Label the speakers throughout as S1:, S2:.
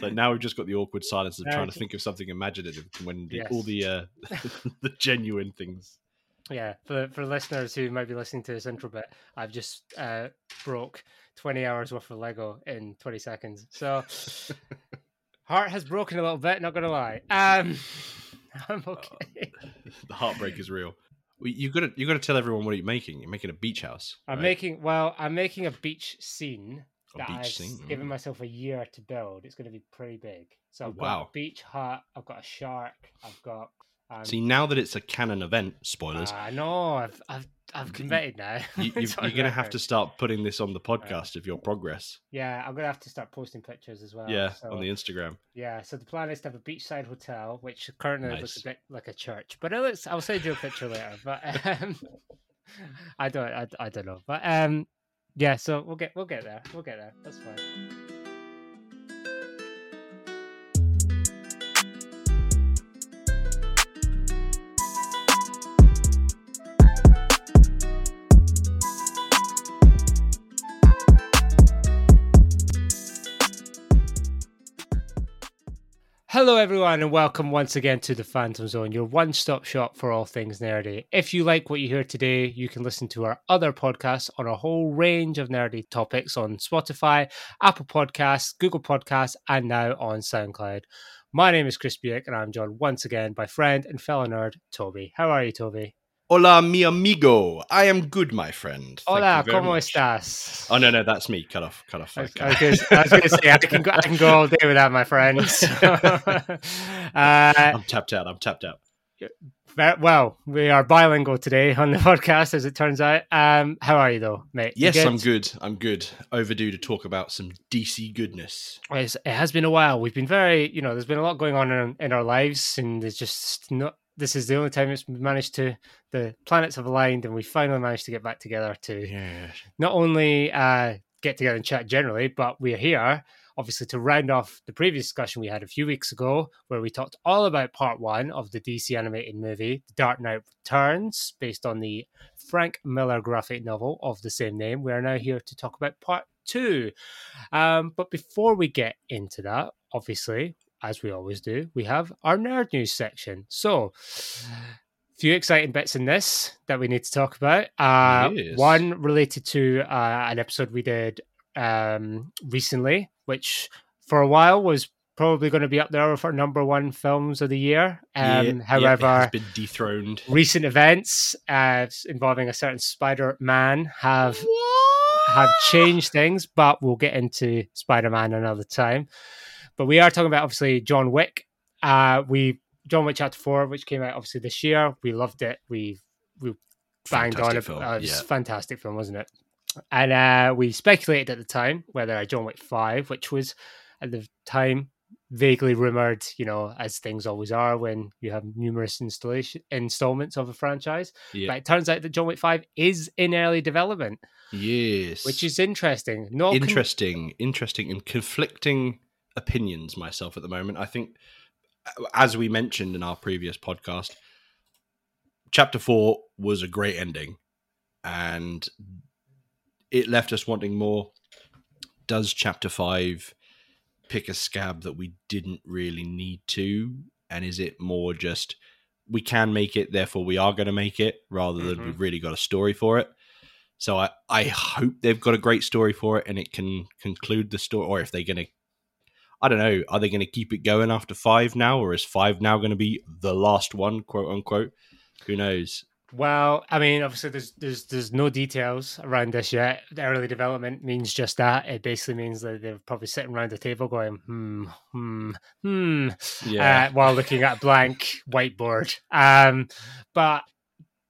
S1: so now we've just got the awkward silence of trying to think of something imaginative when the,
S2: Yes.
S1: all the uh, the genuine things.
S2: Yeah, for for listeners who might be listening to this intro bit, I've just uh, broke twenty hours worth of Lego in twenty seconds. So heart has broken a little bit. Not gonna lie. Um, I'm okay.
S1: The heartbreak is real. You got to you got to tell everyone what you're making. You're making a beach house.
S2: I'm
S1: right?
S2: making well. I'm making a beach scene that I've
S1: scene,
S2: given myself a year to build. It's going to be pretty big. So
S1: Oh,
S2: I've got a beach hut. I've got a shark. I've got. Um,
S1: See now that it's a canon event, spoilers.
S2: I know. I've I've I've committed now.
S1: you,
S2: on
S1: you're gonna have to start putting this on the podcast of your progress.
S2: Yeah, I'm gonna have to start posting pictures as well.
S1: yeah,
S2: so,
S1: on the Instagram.
S2: Yeah, so the plan is to have a beachside hotel, which currently looks a bit like a church, but it looks. I'll send you a picture later. But um, I don't. I, I don't know. But um, yeah. So we'll get we'll get there. We'll get there. That's fine. Hello, everyone, and welcome once again to the Phantom Zone, your one stop shop for all things nerdy. If you like what you hear today, you can listen to our other podcasts on a whole range of nerdy topics on Spotify, Apple Podcasts, Google Podcasts, and now on SoundCloud. My name is Chris Buick, and I'm joined once again by friend and fellow nerd, Tobi. How are you, Tobi?
S1: Hola, mi amigo. I am good, my friend. Thank
S2: Hola, ¿cómo
S1: much.
S2: estás?
S1: Oh no, no, that's me. Cut off, cut off.
S2: I. I was was gonna say I can go, I can go all day without my friends. uh,
S1: I'm tapped out. I'm tapped out.
S2: Well, we are bilingual today on the podcast, as it turns out. Um, how are you, though, mate?
S1: Yes, I'm good. I'm good. Overdue to talk about some DC goodness.
S2: It's, it has been a while. We've been very, you know, there's been a lot going on in, in our lives, and there's just not. This is the only time it's managed to. The planets have aligned, and we finally managed to get back together to
S1: Yeah.
S2: not only uh, get together and chat generally, but we're here obviously to round off the previous discussion we had a few weeks ago, where we talked all about part one of the DC animated movie, The Dark Knight Returns, based on the Frank Miller graphic novel of the same name. We are now here to talk about part two. Um, but before we get into that, obviously, as we always do, we have our nerd news section. So, few exciting bits in this that we need to talk about. Uh,
S1: Yes.
S2: One related to uh, an episode we did um, recently, which for a while was probably going to be up there for number one films of the year. Um,
S1: yeah,
S2: however,
S1: has been dethroned.
S2: recent events uh, involving a certain Spider Man have have changed things, but we'll get into Spider Man another time. But we are talking about obviously John Wick. Uh, we John Wick Chapter Four, which came out obviously this year. We loved it. We we banged
S1: Fantastic
S2: on it.
S1: film,
S2: Uh, it was
S1: yeah.
S2: a fantastic film, wasn't it? And uh, we speculated at the time whether a John Wick Five, which was at the time vaguely rumored, you know, as things always are when you have numerous installation installments of a franchise.
S1: Yeah.
S2: But it turns out that John Wick Five is in early development,
S1: Yes.
S2: which is interesting. No con-
S1: interesting, interesting, and conflicting opinions myself at the moment. I think, as we mentioned in our previous podcast, chapter four was a great ending, and it left us wanting more. Does chapter five pick a scab that we didn't really need to? And is it more just we can make it, therefore we are going to make it, rather than
S2: Mhm.
S1: we've really got a story for it? So I, I hope they've got a great story for it and it can conclude the story. Or if they're going to, I don't know, are they going to keep it going after five now? Or is five now going to be the last one, quote unquote? Who knows?
S2: Well, I mean, obviously, there's there's there's no details around this yet. The early development means just that. It basically means that they're probably sitting around the table going, hmm, hmm, hmm, uh, while looking at a blank whiteboard. Um, but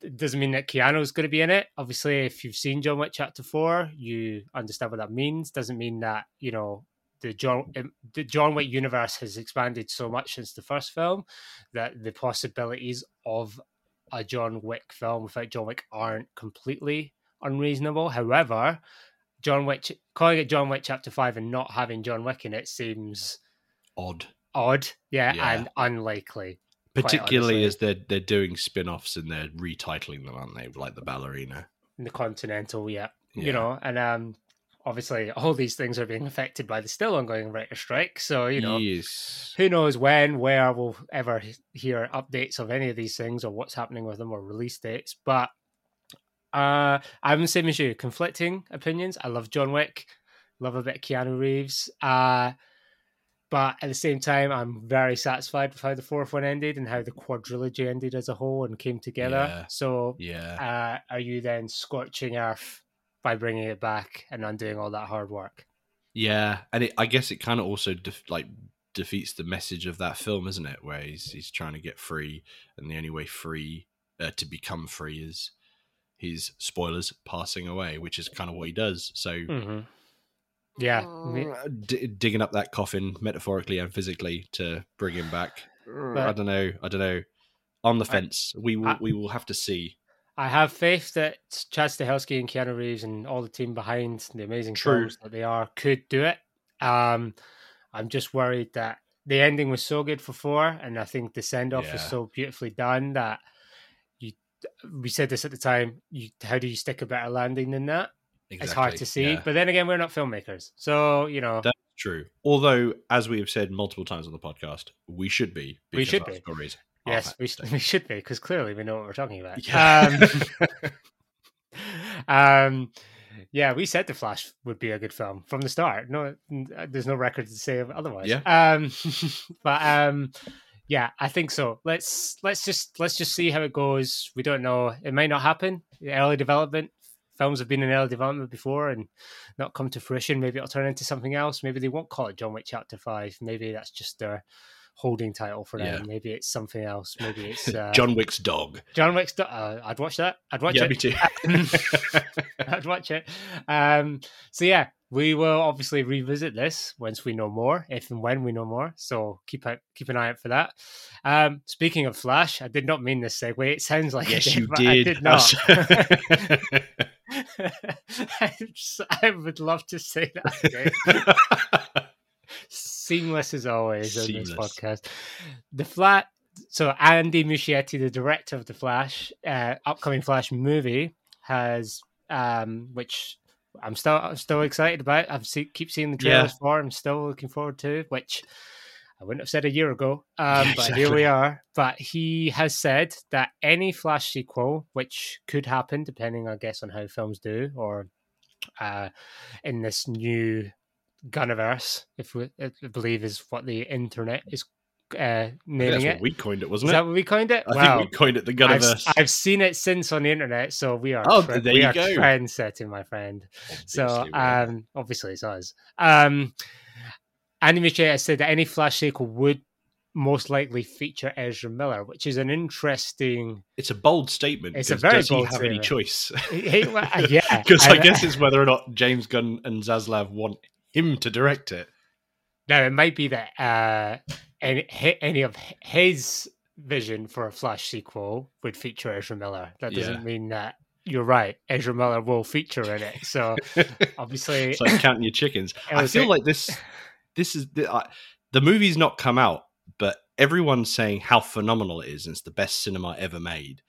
S2: it doesn't mean that Keanu's going to be in it. Obviously, if you've seen John Wick Chapter Four, you understand what that means. Doesn't mean that you know the John um, the John Wick universe has expanded so much since the first film that the possibilities of a John Wick film without John Wick aren't completely unreasonable. However, John Wick calling it John Wick Chapter Five and not having John Wick in it seems
S1: Odd.
S2: odd, yeah,
S1: Yeah.
S2: and unlikely.
S1: Particularly as they're, they're doing spin offs and they're retitling them, aren't they? Like the ballerina.
S2: in the Continental, yeah,
S1: Yeah.
S2: you know, and um, obviously all these things are being affected by the still ongoing writer strike. So you know,
S1: yes.
S2: who knows when, where we'll ever hear updates of any of these things or what's happening with them or release dates. But uh, I'm the same as you, conflicting opinions. I love John Wick, love a bit of Keanu Reeves. Uh, but at the same time, I'm very satisfied with how the fourth one ended and how the quadrilogy ended as a whole and came together.
S1: Yeah.
S2: So,
S1: Yeah.
S2: uh, are you then scorching earth by bringing it back and undoing all that hard work?
S1: Yeah, and it, I guess it kind of also def- like defeats the message of that film, isn't it? Where he's he's trying to get free, and the only way free uh, to become free is his spoilers passing away, which is kind of what he does. So
S2: Mm-hmm. Yeah,
S1: uh, d- digging up that coffin metaphorically and physically to bring him back. I don't know. I don't know. On the
S2: I-
S1: fence. we will.
S2: I-
S1: we will have to see.
S2: I have faith that Chad Stahelski and Keanu Reeves and all the team behind the amazing
S1: True.
S2: films that they are could do it. Um, I'm just worried that the ending was so good for four, and I think the send off was so beautifully done that you. We said this at the time. You, how do you stick a better landing than that?
S1: Exactly.
S2: It's hard to see.
S1: yeah.
S2: But then again, we're not filmmakers, so you know.
S1: That's true. Although, as we have said multiple times on the podcast, we should be.
S2: We should be.
S1: Stories
S2: Yes, we, sh- we should be because clearly we know what we're talking about.
S1: Yeah.
S2: Um, um, yeah, we said the Flash would be a good film from the start. No, uh, there's no record to say otherwise.
S1: Yeah.
S2: Um, but um, yeah, I think so. Let's let's just let's just see how it goes. We don't know. It might not happen. Early development films have been in early development before and not come to fruition. Maybe it'll turn into something else. Maybe they won't call it John Wick Chapter Five. Maybe that's just their holding title for
S1: Yeah.
S2: Maybe it's something else. Maybe it's uh,
S1: John Wick's dog.
S2: John Wick's. dog. Uh, I'd watch that. I'd watch
S1: yeah,
S2: it.
S1: me too.
S2: I'd watch it. Um, so yeah, we will obviously revisit this once we know more, if and when we know more. So keep out, keep an eye out for that. Um, speaking of Flash, I did not mean this segue. It sounds like I
S1: yes,
S2: did,
S1: you did.
S2: I did not. I would love to say that. Seamless as always on this podcast. The flat. So Andy Muschietti, the director of the Flash, uh, upcoming Flash movie, has um, which I'm still I'm still excited about. I've see, keep seeing the
S1: Yeah.
S2: trailers for. I'm still looking forward to, which I wouldn't have said a year ago. Um,
S1: Yeah,
S2: but here we are. But he has said that any Flash sequel, which could happen depending, I guess, on how films do, or uh, in this new Gunniverse, if we I believe is what the internet is uh, naming
S1: That's
S2: it.
S1: what we coined it, wasn't
S2: that
S1: it?
S2: what we coined it?
S1: I
S2: Wow.
S1: think we coined it the
S2: I've, I've seen it since on the internet, so we are
S1: Oh,
S2: tre-
S1: there
S2: we
S1: you
S2: are
S1: go.
S2: trend setting, my friend. So
S1: Obviously, are.
S2: um, obviously it's us. Um, Andy said that any Flash sequel would most likely feature Ezra Miller, which is an interesting.
S1: it's a bold statement.
S2: It's a very
S1: does
S2: bold
S1: he have any choice?
S2: He- well, uh, yeah,
S1: Because I guess it's whether or not James Gunn and Zaslav want him to direct it.
S2: Now it might be that uh, any any of his vision for a Flash sequel would feature Ezra Miller. That doesn't
S1: Yeah.
S2: mean that you're right. Ezra Miller will feature in it. So obviously,
S1: it's like counting your chickens. I feel
S2: it-
S1: like this. This is the, uh, the movie's not come out, but everyone's saying how phenomenal it is, and it's the best cinema ever made,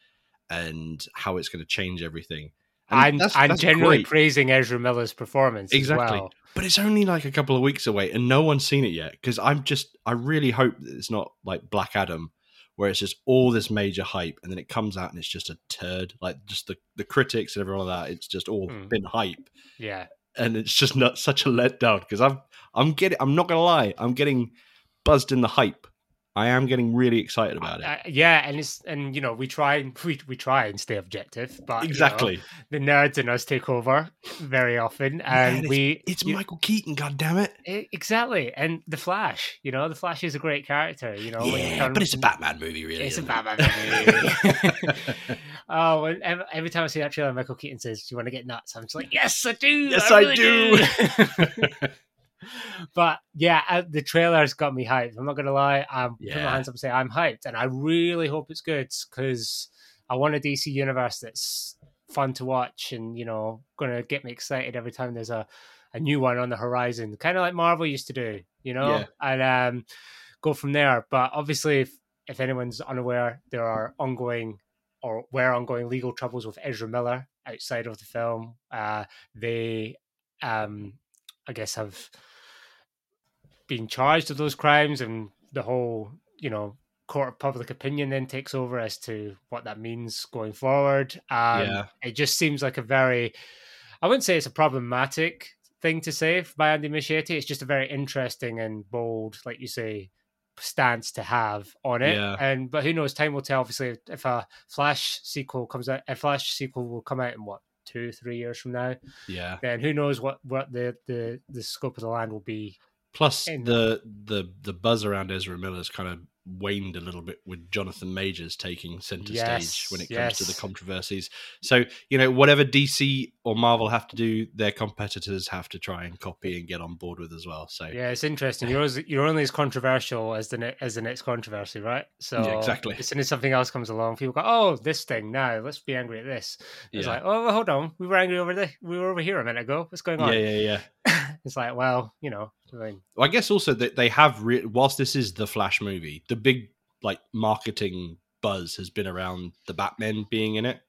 S1: and how it's going to change everything.
S2: I'm
S1: that's-
S2: I'm
S1: that's
S2: generally
S1: great.
S2: praising Ezra Miller's performance
S1: Exactly.
S2: as well.
S1: but it's only like a couple of weeks away, and no one's seen it yet. Because I'm just, I really hope that it's not like Black Adam, where it's just all this major hype, and then it comes out and it's just a turd. Like just the the critics and everyone like that, it's just all
S2: Mm.
S1: been hype.
S2: Yeah,
S1: and it's just not such a letdown because I'm I'm getting I'm not gonna lie I'm getting buzzed in the hype. I am getting really excited about it.
S2: Uh, yeah, and it's and you know we try and we, we try and stay objective, but you know,
S1: exactly.
S2: the nerds in us take over very often, and
S1: Man,
S2: we
S1: It's
S2: you-
S1: Michael Keaton. God damn it!
S2: Exactly, and the Flash. You know, the Flash is a great character. You know,
S1: yeah,
S2: turn-
S1: but it's a Batman movie, really.
S2: It's a
S1: it?
S2: Batman movie. oh, and ev- every time I see that trailer, Michael Keaton says, "Do you want to get nuts?" I'm just like, "Yes, I do.
S1: Yes,
S2: I,
S1: I
S2: really
S1: do."
S2: do." but yeah, uh, the trailer's got me hyped. I'm not gonna lie. I'm putting my hands up and say I'm hyped, and I really hope it's good because I want a DC universe that's fun to watch and you know gonna get me excited every time there's a a new one on the horizon, kind of like Marvel used to do, you know,
S1: Yeah.
S2: and um, go from there. But obviously, if, if anyone's unaware, there are ongoing or were ongoing legal troubles with Ezra Miller outside of the film. Uh, they um, I guess, have been charged of those crimes, and the whole, you know, court of public opinion then takes over as to what that means going forward. Um, yeah. It just seems like a very, I wouldn't say it's a problematic thing to say by Andy Muschietti. It's just a very interesting and bold, like you say, stance to have on it. Yeah. And but who knows? Time will tell. Obviously, if a Flash sequel comes out, a Flash sequel will come out in what two, three years from now.
S1: Yeah.
S2: Then who knows what what the the the scope of the land will be.
S1: Plus, the the the buzz around Ezra Miller is kind of waned a little bit with Jonathan Majors taking center yes, stage when it comes yes. to the controversies. So, you know, whatever DC or Marvel have to do, their competitors have to try and copy and get on board with as well. So,
S2: yeah, it's interesting. You're, you're only as controversial as the ne- as the next controversy, right? So,
S1: yeah, exactly.
S2: As soon as something else comes along, people go, "Oh, this thing now, let's be angry at this." It's yeah. like, "Oh, well, hold on, we were angry over this. We were over here a minute ago. What's going on?"
S1: Yeah, yeah,
S2: yeah. it's like, well, you know,
S1: I, I guess also that they have, re- whilst this is the Flash movie, the big like marketing buzz has been around the Batman being in it.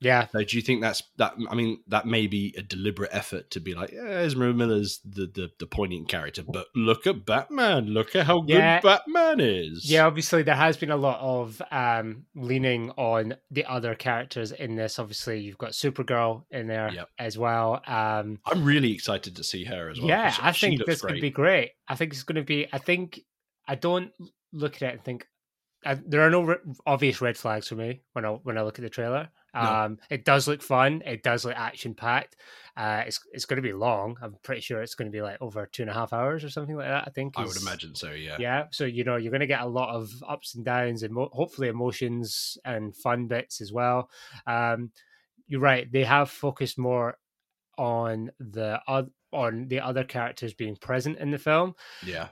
S2: Yeah.
S1: So do you think that's that? I mean, that may be a deliberate effort to be like, yeah, Ezra Miller's the, the the poignant character, but look at Batman. Look at how yeah. good Batman is.
S2: Yeah, obviously there has been a lot of um leaning on the other characters in this. Obviously, you've got Supergirl in there yep. as well. Um
S1: I'm really excited to see her as well.
S2: Yeah, I think this could be great. I think it's going to be. I think I don't look at it and think I, there are no re- obvious red flags for me when I when I look at the trailer. No. Um, it does look fun. It does look action packed. Uh, it's it's going to be long. I'm pretty sure it's going to be like over two and a half hours or something like that. I think.
S1: I would imagine so. Yeah.
S2: Yeah. So you know you're going to get a lot of ups and downs and mo- hopefully emotions and fun bits as well. Um, you're right. They have focused more on the on the other characters being present in the film.
S1: Yeah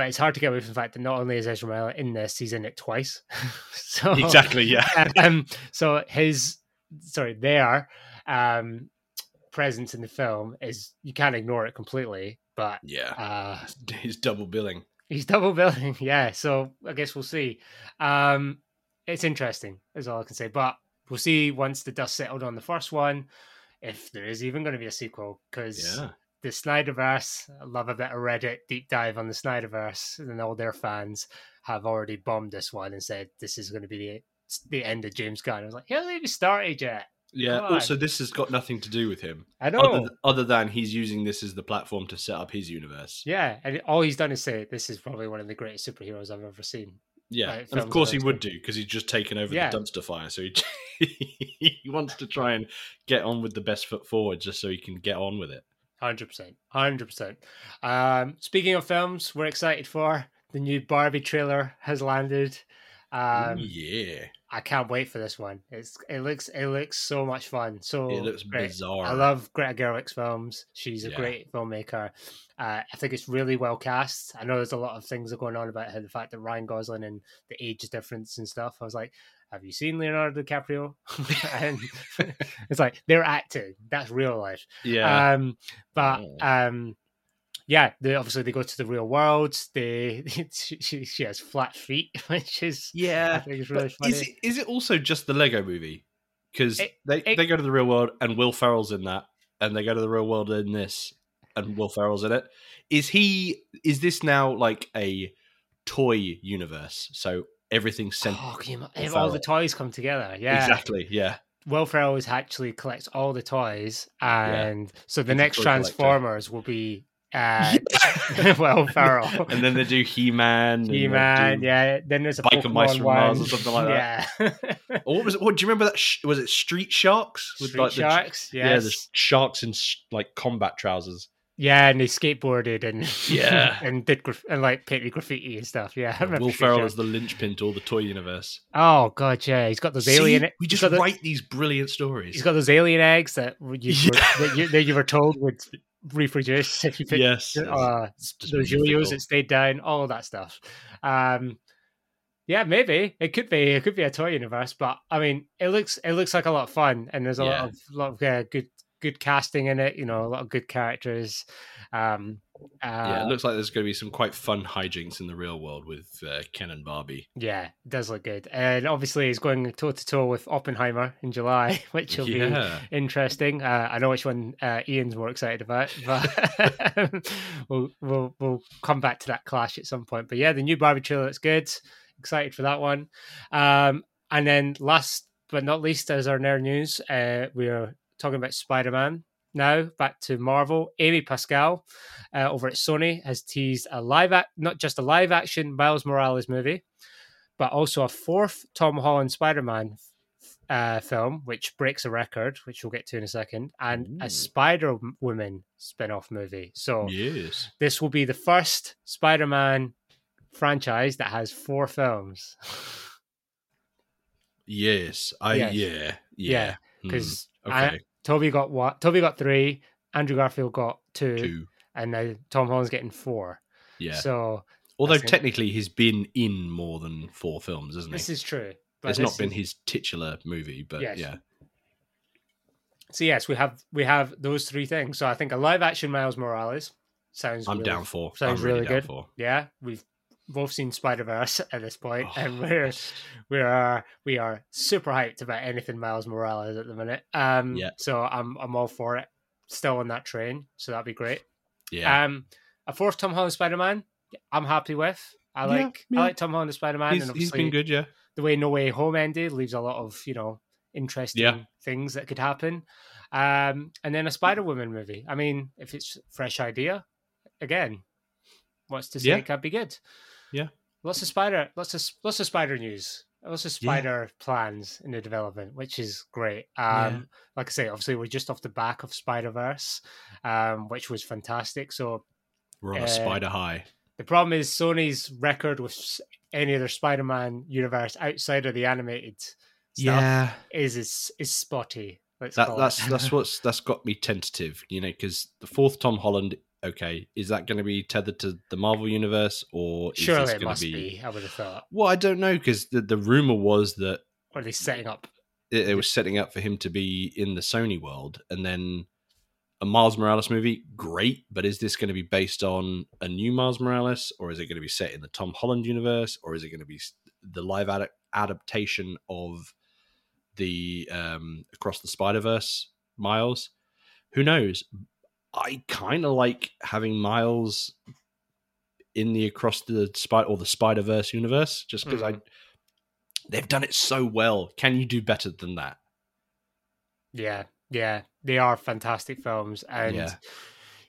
S2: but it's hard to get away from the fact that not only is Ezra Miller in this, he's in it twice. so
S1: exactly, yeah.
S2: um, so his sorry, their um, presence in the film is you can't ignore it completely. But
S1: yeah,
S2: uh,
S1: he's double billing.
S2: He's double billing, yeah. So I guess we'll see. Um, it's interesting, is all I can say. But we'll see once the dust settled on the first one if there is even going to be a sequel because yeah the Snyderverse, I love a bit of Reddit deep dive on the Snyderverse, and all their fans have already bombed this one and said this is going to be the end of James Gunn. I was like, he hasn't even started yet.
S1: Yeah. Also, this has got nothing to do with him.
S2: I know.
S1: Other, other, than he's using this as the platform to set up his universe.
S2: Yeah, and all he's done is say this is probably one of the greatest superheroes I've ever seen.
S1: Yeah, and of course he would do because he's just taken over yeah. the dumpster fire. So he he wants to try and get on with the best foot forward, just so he can get on with it.
S2: Hundred percent, hundred percent. Um, speaking of films, we're excited for the new Barbie trailer has landed. Um,
S1: Ooh, yeah,
S2: I can't wait for this one. It's it looks it looks so much fun. So
S1: it looks great. bizarre.
S2: I love Greta Gerwig's films. She's a yeah. great filmmaker. Uh, I think it's really well cast. I know there's a lot of things are going on about her, the fact that Ryan Gosling and the age difference and stuff. I was like, have you seen Leonardo DiCaprio? and it's like they're acting. That's real life.
S1: Yeah.
S2: Um, but oh. um, yeah, they obviously they go to the real world. They she, she has flat feet, which is
S1: yeah, I think it's really funny. Is it, is it also just the Lego movie? Because they it, they go to the real world and Will Ferrell's in that, and they go to the real world in this, and Will Ferrell's in it. Is he? Is this now like a toy universe? So everything's sent.
S2: Oh, you, all the toys come together. Yeah,
S1: exactly. Yeah.
S2: Will Ferrell is actually collects all the toys, and yeah. so the next Transformers collector. will be uh, Will Ferrell.
S1: and then they do He Man.
S2: He Man, yeah. Then there's a
S1: Biker Mice from Mars or something like that. Yeah. what was it? What do you remember that? Sh- was it Street Sharks?
S2: With Street like Sharks.
S1: The, yes. Yeah, the sharks in like combat trousers.
S2: Yeah, and they skateboarded and
S1: yeah,
S2: and did graf- and like painted graffiti and stuff. Yeah,
S1: yeah Will Ferrell is the linchpin to all the toy universe.
S2: Oh god, yeah, he's got those See, alien.
S1: We just write the, these brilliant stories.
S2: He's got those alien eggs that you, yeah. were, that, you, that you were told would reproduce if you pick
S1: yes,
S2: uh, those yo-yos that stayed down, all that stuff. Um, yeah, maybe it could be. It could be a toy universe, but I mean, it looks it looks like a lot of fun, and there's a yeah. lot of lot of uh, good good casting in it. You know, a lot of good characters. Um,
S1: yeah, it looks like there's going to be some quite fun hijinks in the real world with uh, Ken and Barbie.
S2: Yeah, it does look good. And obviously, he's going toe to toe with Oppenheimer in July, which will yeah. be interesting. Uh, I know which one uh, Ian's more excited about, but we'll, we'll, we'll come back to that clash at some point. But yeah, the new Barbie trailer looks good. Excited for that one. Um, and then last but not least, as our nerd news, uh, we are talking about Spider Man now back to Marvel. Amy Pascal uh, over at Sony has teased a live, act, not just a live action Miles Morales movie, but also a fourth Tom Holland Spider Man uh, film, which breaks a record, which we'll get to in a second, and Ooh. a Spider Woman spin off movie. So,
S1: yes.
S2: this will be the first Spider Man franchise that has four films.
S1: yes, I yes. yeah yeah
S2: because yeah, mm. okay. Tobey got what? Toby got three. Andrew Garfield got two, two. and now Tom Holland's getting four.
S1: Yeah.
S2: So,
S1: although technically he's been in more than four films, isn't he?
S2: This is true.
S1: It's not been is... his titular movie, but yes. yeah.
S2: So yes, we have we have those three things. So I think a live action Miles Morales sounds.
S1: I'm
S2: really,
S1: down for.
S2: Sounds
S1: really,
S2: really good. For. Yeah, we've both seen Spider Verse at this point, oh, and we're we are we are super hyped about anything Miles Morales at the minute. Um, yeah. So I'm I'm all for it. Still on that train, so that'd be great.
S1: Yeah.
S2: Um, a fourth Tom Holland Spider Man, I'm happy with. I like yeah, yeah. I like Tom Holland Spider Man,
S1: and he's been good. Yeah.
S2: The way No Way Home ended leaves a lot of you know interesting yeah. things that could happen. Um, and then a Spider Woman movie. I mean, if it's fresh idea, again, what's to say yeah. it can't be good.
S1: Yeah.
S2: Lots of spider, lots of lots of spider news, lots of spider yeah. plans in the development, which is great. Um, yeah. like I say, obviously we're just off the back of Spider Verse, um, which was fantastic. So
S1: we're on uh, a spider high.
S2: The problem is Sony's record with any other Spider-Man universe outside of the animated
S1: yeah
S2: is is is spotty.
S1: That, that's that's what's that's got me tentative, you know, because the fourth Tom Holland okay, is that going to be tethered to the Marvel universe or is
S2: surely
S1: it
S2: must be? be? I would have thought.
S1: Well, I don't know because the the rumor was that
S2: or are they setting up?
S1: It, it, was setting up for him to be in the Sony world, and then a Miles Morales movie. Great, but is this going to be based on a new Miles Morales, or is it going to be set in the Tom Holland universe, or is it going to be the live ad- adaptation of the um, Across the Spider Verse Miles? Who knows? I kind of like having Miles in the across the spider or the Spider Verse universe, just because mm. I they've done it so well. Can you do better than that?
S2: Yeah, yeah, they are fantastic films, and yeah.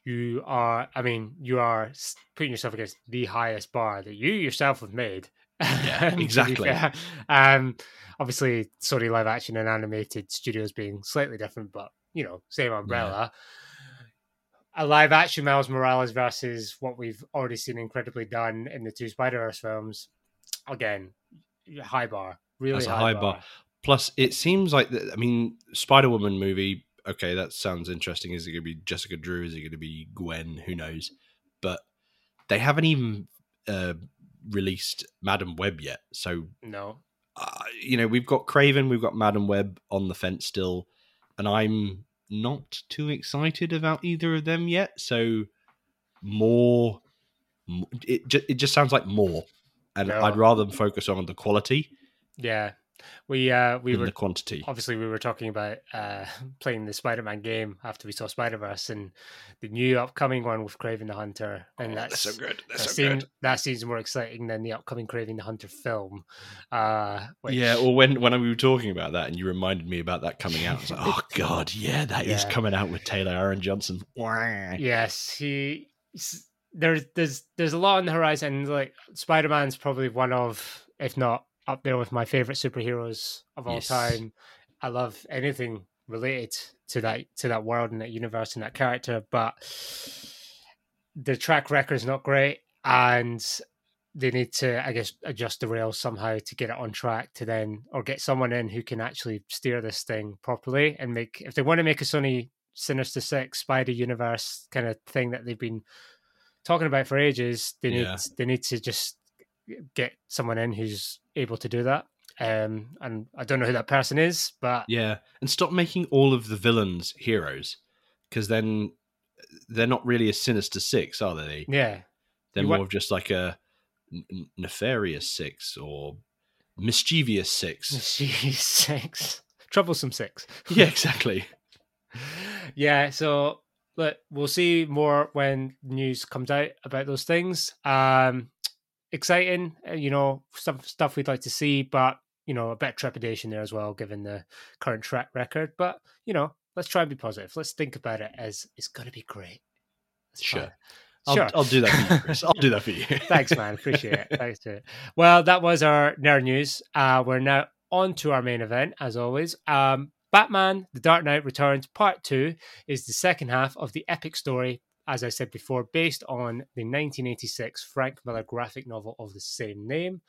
S2: you are. I mean, you are putting yourself against the highest bar that you yourself have made.
S1: Yeah, exactly.
S2: um, obviously, Sony live action and animated studios being slightly different, but you know, same umbrella. Yeah a live action Miles Morales versus what we've already seen incredibly done in the two Spider Verse films. Again, high bar, really That's high, high bar. bar.
S1: Plus, it seems like the, I mean, Spider Woman movie. Okay, that sounds interesting. Is it going to be Jessica Drew? Is it going to be Gwen? Who knows? But they haven't even uh, released Madame Web yet. So
S2: no,
S1: uh, you know, we've got Kraven, we've got Madame Web on the fence still, and I'm not too excited about either of them yet. So more, it just, it just sounds like more, and no. I'd rather focus on the quality.
S2: Yeah, we uh we were
S1: the quantity.
S2: Obviously, we were talking about uh playing the Spider-Man game after we saw Spider-Verse and the new upcoming one with Kraven the Hunter, and
S1: oh,
S2: that's,
S1: that's, so good. That's
S2: that
S1: so
S2: seems,
S1: good.
S2: That seems more exciting than the upcoming Kraven the Hunter film. Uh,
S1: which... Yeah, well, when when we were talking about that, and you reminded me about that coming out, I was like, oh god, yeah, that yeah. is coming out with Taylor Aaron Johnson.
S2: Yes, he. There's there's there's a lot on the horizon. Like Spider Man's probably one of, if not up there with my favorite superheroes of all yes. time. I love anything related to that to that world and that universe and that character, but the track record is not great, and they need to, I guess, adjust the rails somehow to get it on track to then, or get someone in who can actually steer this thing properly and make. If they want to make a Sony Sinister Six Spider Universe kind of thing that they've been talking about for ages, they need yeah. they need to just get someone in who's able to do that. Um, and I don't know who that person is, but
S1: yeah, and stop making all of the villains heroes, because then they're not really a sinister six, are they?
S2: Yeah,
S1: They're
S2: You
S1: more of just like a nefarious six or mischievous six.
S2: she's six, troublesome six.
S1: yeah, exactly.
S2: yeah, so look, we'll see more when news comes out about those things. Um exciting, uh, you know, some stuff we'd like to see, but you know, a bit of trepidation there as well, given the current track record. But you know, let's try and be positive. Let's think about it as it's going to be great. Let's
S1: Sure. I'll,
S2: Sure.
S1: I'll do that for you, Chris. I'll do that for you.
S2: Thanks, man. Appreciate it. Thanks to it. Well, that was our nerd news. Uh, we're now on to our main event, as always. Um, Batman: The Dark Knight Returns Part Two is the second half of the epic story, as I said before, based on the 1986 Frank Miller graphic novel of the same name.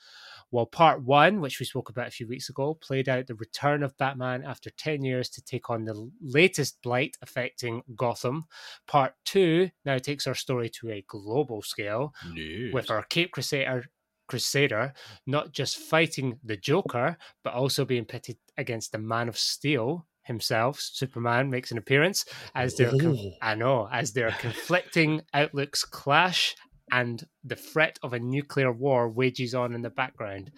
S2: While Part One, which we spoke about a few weeks ago, played out the return of Batman after 10 years to take on the latest blight affecting Gotham. Part Two now takes our story to a global scale
S1: News.
S2: with our Cape Crusader Crusader not just fighting the Joker, but also being pitted against the Man of Steel himself. Superman makes an appearance as their con-
S1: Oh.
S2: I know as their conflicting outlooks clash and the threat of a nuclear war wages on in the background.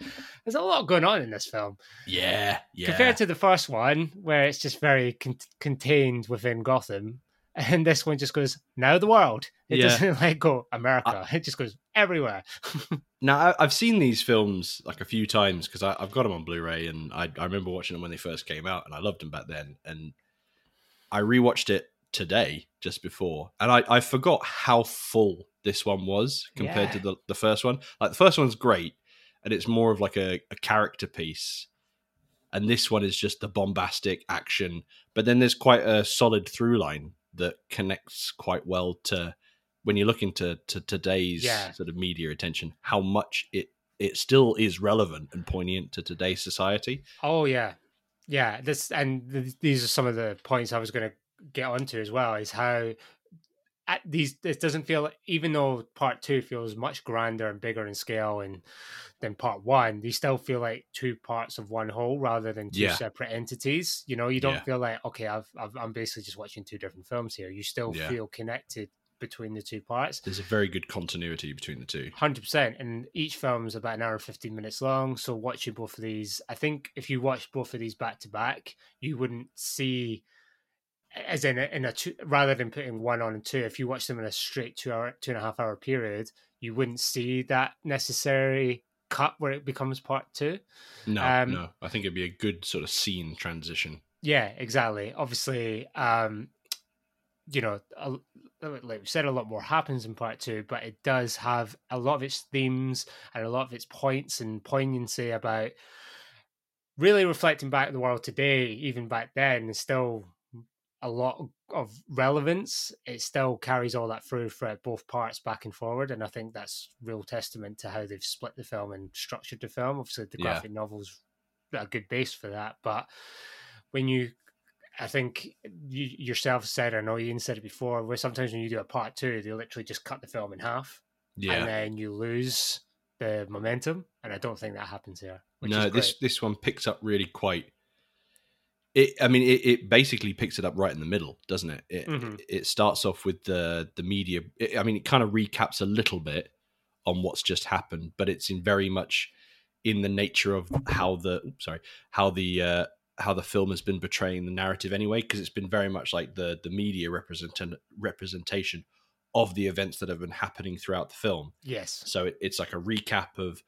S2: There's a lot going on in this film
S1: Yeah, yeah.
S2: compared to the first one, where it's just very con- contained within Gotham. And this one just goes now the world. It
S1: Yeah.
S2: doesn't like go America. it just goes everywhere.
S1: Now I- I've seen these films like a few times because I've got them on Blu-ray, and I, I remember watching them when they first came out, and I loved them back then. And I rewatched it today just before, and I, I forgot how full this one was compared to the, the first one. Like the first one's great, and it's more of like a, a character piece, and this one is just the bombastic action. But then there's quite a solid through line that connects quite well to when you're looking to today's
S2: Yeah.
S1: sort of media attention, how much it it still is relevant and poignant to today's society.
S2: Oh yeah, yeah. This and th- these are some of the points I was going to get onto as well. Is how these it doesn't feel even though part two feels much grander and bigger in scale and than part one, these still feel like two parts of one whole rather than two
S1: Yeah.
S2: separate entities. You know, you don't
S1: Yeah.
S2: feel like okay, I've, I've I'm basically just watching two different films here. You still
S1: Yeah.
S2: feel connected between the two parts.
S1: There's a very good continuity between the two.
S2: Hundred percent, and each film is about an hour and fifteen minutes long. So watching both of these, I think if you watch both of these back to back, you wouldn't see, as in a, in a two, rather than putting one on and two. If you watch them in a straight two hour, two and a half hour period, you wouldn't see that necessary cut where it becomes part two.
S1: No,
S2: Um,
S1: no, I think it'd be a good sort of scene transition.
S2: Yeah, exactly. Obviously, um, you know, a, like we said, a lot more happens in part two, but it does have a lot of its themes and a lot of its points and poignancy about really reflecting back the world today, even back then, is still a lot of relevance. It still carries all that through for both parts back and forward, and I think that's real testament to how they've split the film and structured the film. Obviously, the
S1: Yeah.
S2: graphic novels a good base for that, but when you I think you yourself said, I know Ian said it before, where sometimes when you do a part two, they literally just cut the film in half
S1: Yeah.
S2: and then you lose the momentum. And I don't think that happens here.
S1: No,
S2: is
S1: this this one picks up really quite. It, I mean, it, it basically picks it up right in the middle, doesn't it? It,
S2: Mhm.
S1: it starts off with the the media. I mean, it kind of recaps a little bit on what's just happened, but it's in very much in the nature of how the oops, sorry how the uh, how the film has been portraying the narrative anyway, because it's been very much like the the media represent representation of the events that have been happening throughout the film.
S2: Yes.
S1: So it, it's like a recap of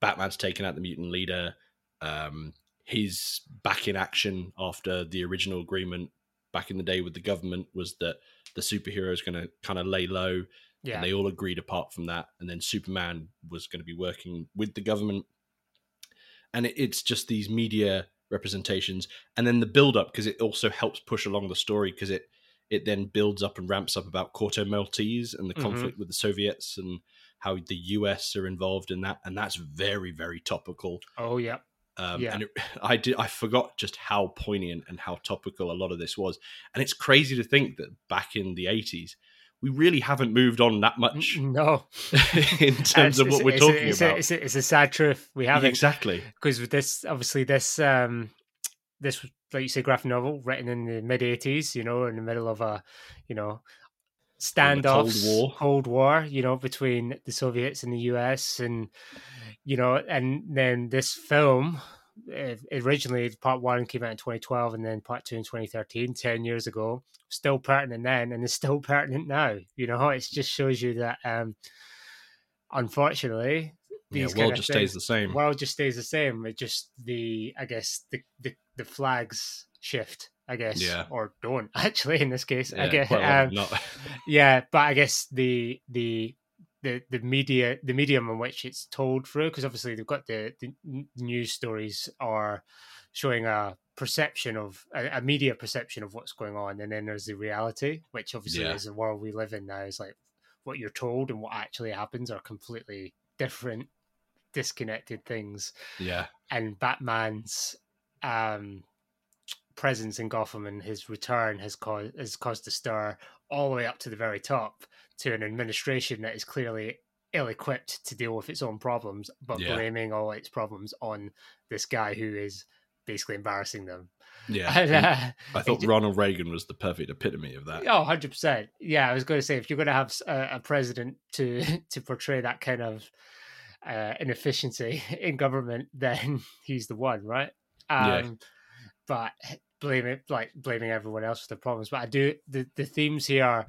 S1: Batman's taken out the mutant leader. Um, he's back in action after the original agreement back in the day with the government was that the superhero is going to kind of lay low,
S2: Yeah.
S1: and they all agreed apart from that. And then Superman was going to be working with the government, and it, it's just these media representations, and then the build up because it also helps push along the story because it it then builds up and ramps up about Corto Maltese and the
S2: Mhm.
S1: conflict with the Soviets and how the US are involved in that, and that's very very topical.
S2: oh, yeah.
S1: Um,
S2: Yeah.
S1: And it, I did I forgot just how poignant and how topical a lot of this was, and it's crazy to think that back in the eighties. We really haven't moved on that much
S2: No.
S1: in terms of
S2: It's-
S1: what we're
S2: it's
S1: talking about.
S2: it's, a, it's a sad truth. We haven't.
S1: exactly.
S2: because with this obviously this um this like you say graphic novel written in the mid 80s you know in the middle of a you know standoffs,
S1: Cold War.
S2: Cold War, you know, between the Soviets and the US, and you know, and then this film uh, originally part one came out in 2012 and then part two in 2013 10 years ago still pertinent then and is still pertinent now you know it just shows you that um unfortunately
S1: Yeah, world just
S2: things-
S1: stays the same.
S2: world just stays the same it just the i guess the the, the flags shift i guess
S1: Yeah.
S2: or don't actually in this case i
S1: Yeah,
S2: guess um, yeah but i guess the the the, the media the medium in which it's told through because obviously they've got the, the news stories are showing a perception of a, a media perception of what's going on and then there's the reality which obviously
S1: Yeah.
S2: is the world we live in now is like what you're told and what actually happens are completely different disconnected things
S1: yeah,
S2: and Batman's um, presence in Gotham and his return has caused has caused a stir all the way up to the very top to an administration that is clearly ill-equipped to deal with its own problems, but
S1: Yeah.
S2: blaming all its problems on this guy who is basically embarrassing them.
S1: yeah.
S2: And, uh,
S1: I thought
S2: it-
S1: Ronald Reagan was the perfect epitome of that.
S2: Oh, 100%. Yeah, I was going to say if you're going to have a president to to portray that kind of uh, inefficiency in government, then he's the one, right? Um,
S1: Yeah.
S2: But blaming like blaming everyone else for the problems. But I do the the themes here are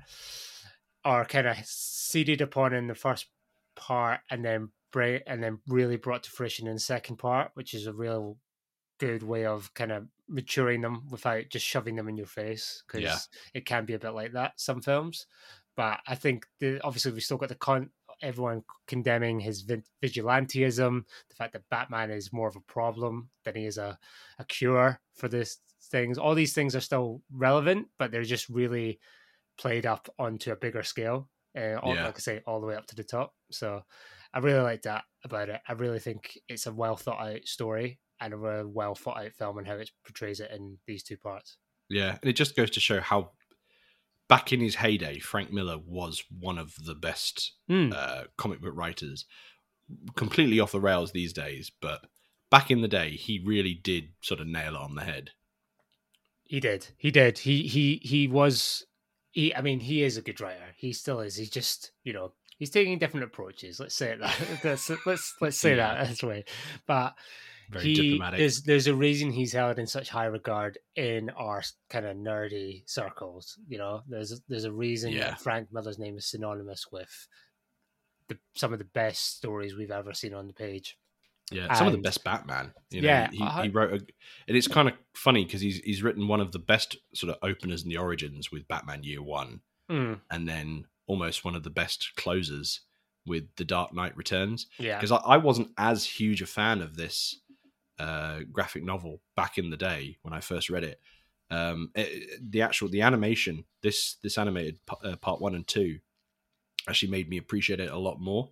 S2: are kind of seeded upon in the first part, and then bring and then really brought to fruition in the second part, which is a real good way of kind of maturing them without just shoving them in your face because
S1: Yeah.
S2: it can be a bit like that some films but i think the, obviously we've still got the con everyone condemning his vi- vigilantism the fact that batman is more of a problem than he is a, a cure for this things all these things are still relevant but they're just really played up onto a bigger scale uh, all,
S1: Yeah.
S2: like i say all the way up to the top so i really like that about it i really think it's a well thought out story and a well thought out film and how it portrays it in these two parts
S1: Yeah, and it just goes to show how back in his heyday, Frank Miller was one of the best
S2: Mm.
S1: uh, comic book writers. Completely off the rails these days, but back in the day, he really did sort of nail it on the head.
S2: He did. He did. He he he was. He. I mean, he is a good writer. He still is. He's just you know he's taking different approaches. Let's say it that. let's let's let's say
S1: Yeah.
S2: that this way. But
S1: Very
S2: he
S1: diplomatic.
S2: there's there's a reason he's held in such high regard in our kind of nerdy circles. You know, there's there's a reason
S1: Yeah.
S2: that Frank Miller's name is synonymous with the some of the best stories we've ever seen on the page.
S1: Yeah, some of the best Batman. You know,
S2: Yeah,
S1: he,
S2: I-
S1: he wrote, a, and it's kind of funny because he's he's written one of the best sort of openers in the origins with Batman Year One,
S2: Mm,
S1: and then almost one of the best closers with The Dark Knight Returns.
S2: yeah.
S1: Because I, I wasn't as huge a fan of this uh, graphic novel back in the day when I first read it. Um, it- the actual the animation, this this animated uh, part one and two, actually made me appreciate it a lot more.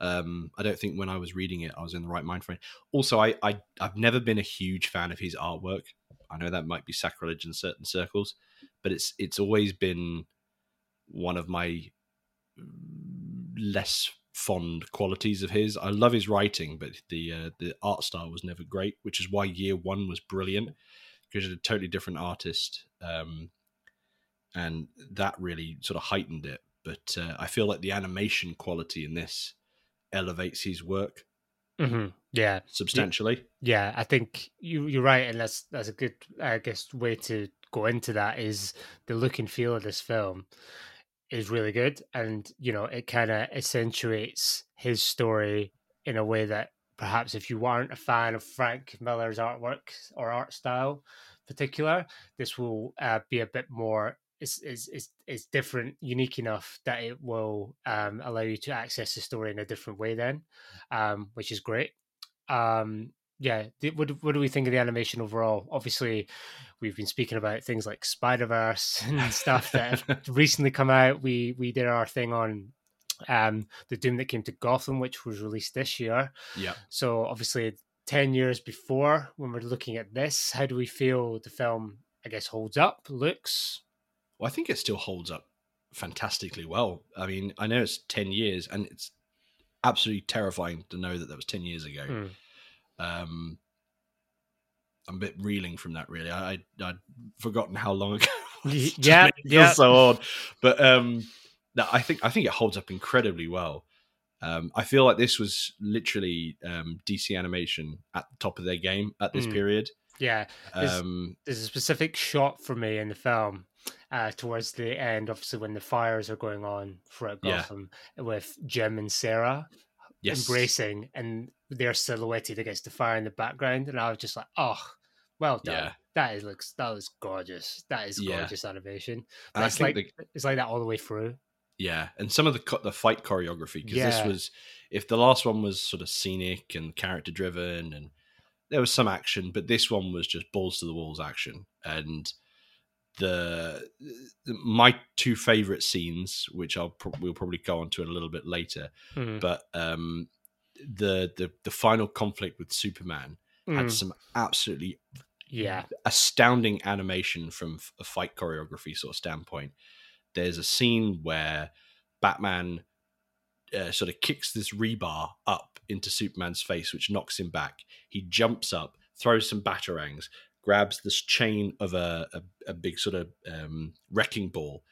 S1: Um, I don't think when I was reading it, I was in the right mind frame. Also, I, I I've never been a huge fan of his artwork. I know that might be sacrilege in certain circles, but it's it's always been one of my less fond qualities of his. I love his writing, but the uh, the art style was never great, which is why Year One was brilliant because it's a totally different artist, um, and that really sort of heightened it. But uh, I feel like the animation quality in this elevates his work
S2: mhm, Yeah.
S1: substantially.
S2: Yeah, I think you you're right, and that's that's a good I guess way to go into that is the look and feel of this film is really good, and you know it kind of accentuates his story in a way that perhaps if you weren't a fan of Frank Miller's artwork or art style, particular, this will uh, be a bit more. It's, it's, it's, it's different, unique enough that it will um, allow you to access the story in a different way, then, um, which is great. Um, yeah, what do- what do we think of the animation overall? Obviously, we've been speaking about things like Spider Verse and stuff that have recently come out. We we did our thing on um the Doom that came to Gotham, which was released this year.
S1: Yeah.
S2: So obviously, ten years before, when we're looking at this, how do we feel the film? I guess holds up, looks.
S1: Well, I think it still holds up fantastically well. I mean, I know it's 10 years and it's absolutely terrifying to know that that was 10 years ago.
S2: Mm.
S1: Um, I'm a bit reeling from that, really. I, I, I'd forgotten how long ago it was.
S2: Y- yeah,
S1: made me feel
S2: yeah.
S1: so odd. But um, that I think I think it holds up incredibly well. Um, I feel like this was literally um, DC animation at the top of their game at this
S2: Mm.
S1: period.
S2: Yeah, there's,
S1: Um,
S2: there's a specific shot for me in the film uh, towards the end, obviously when the fires are going on throughout
S1: Yeah.
S2: Gotham, with Jim and Sarah
S1: yes,
S2: embracing, and they're silhouetted against the fire in the background, and I was just like, oh, well done.
S1: Yeah.
S2: That is looks that was gorgeous. That is
S1: Yeah.
S2: gorgeous animation.
S1: and
S2: It's like
S1: the,
S2: it's like that all the way through.
S1: yeah, and some of the the fight choreography because
S2: Yeah.
S1: this was if the last one was sort of scenic and character driven and there was some action, but this one was just balls to the walls action and. The my two favorite scenes, which I'll pro- we'll probably go on to a little bit later,
S2: Mm.
S1: but um, the the the final conflict with Superman had
S2: Mm.
S1: some absolutely
S2: Yeah.
S1: astounding animation from a fight choreography sort of standpoint. There's a scene where Batman uh, sort of kicks this rebar up into Superman's face, which knocks him back. He jumps up, throws some batarangs, grabs this chain of a, a, a big sort of um, wrecking ball,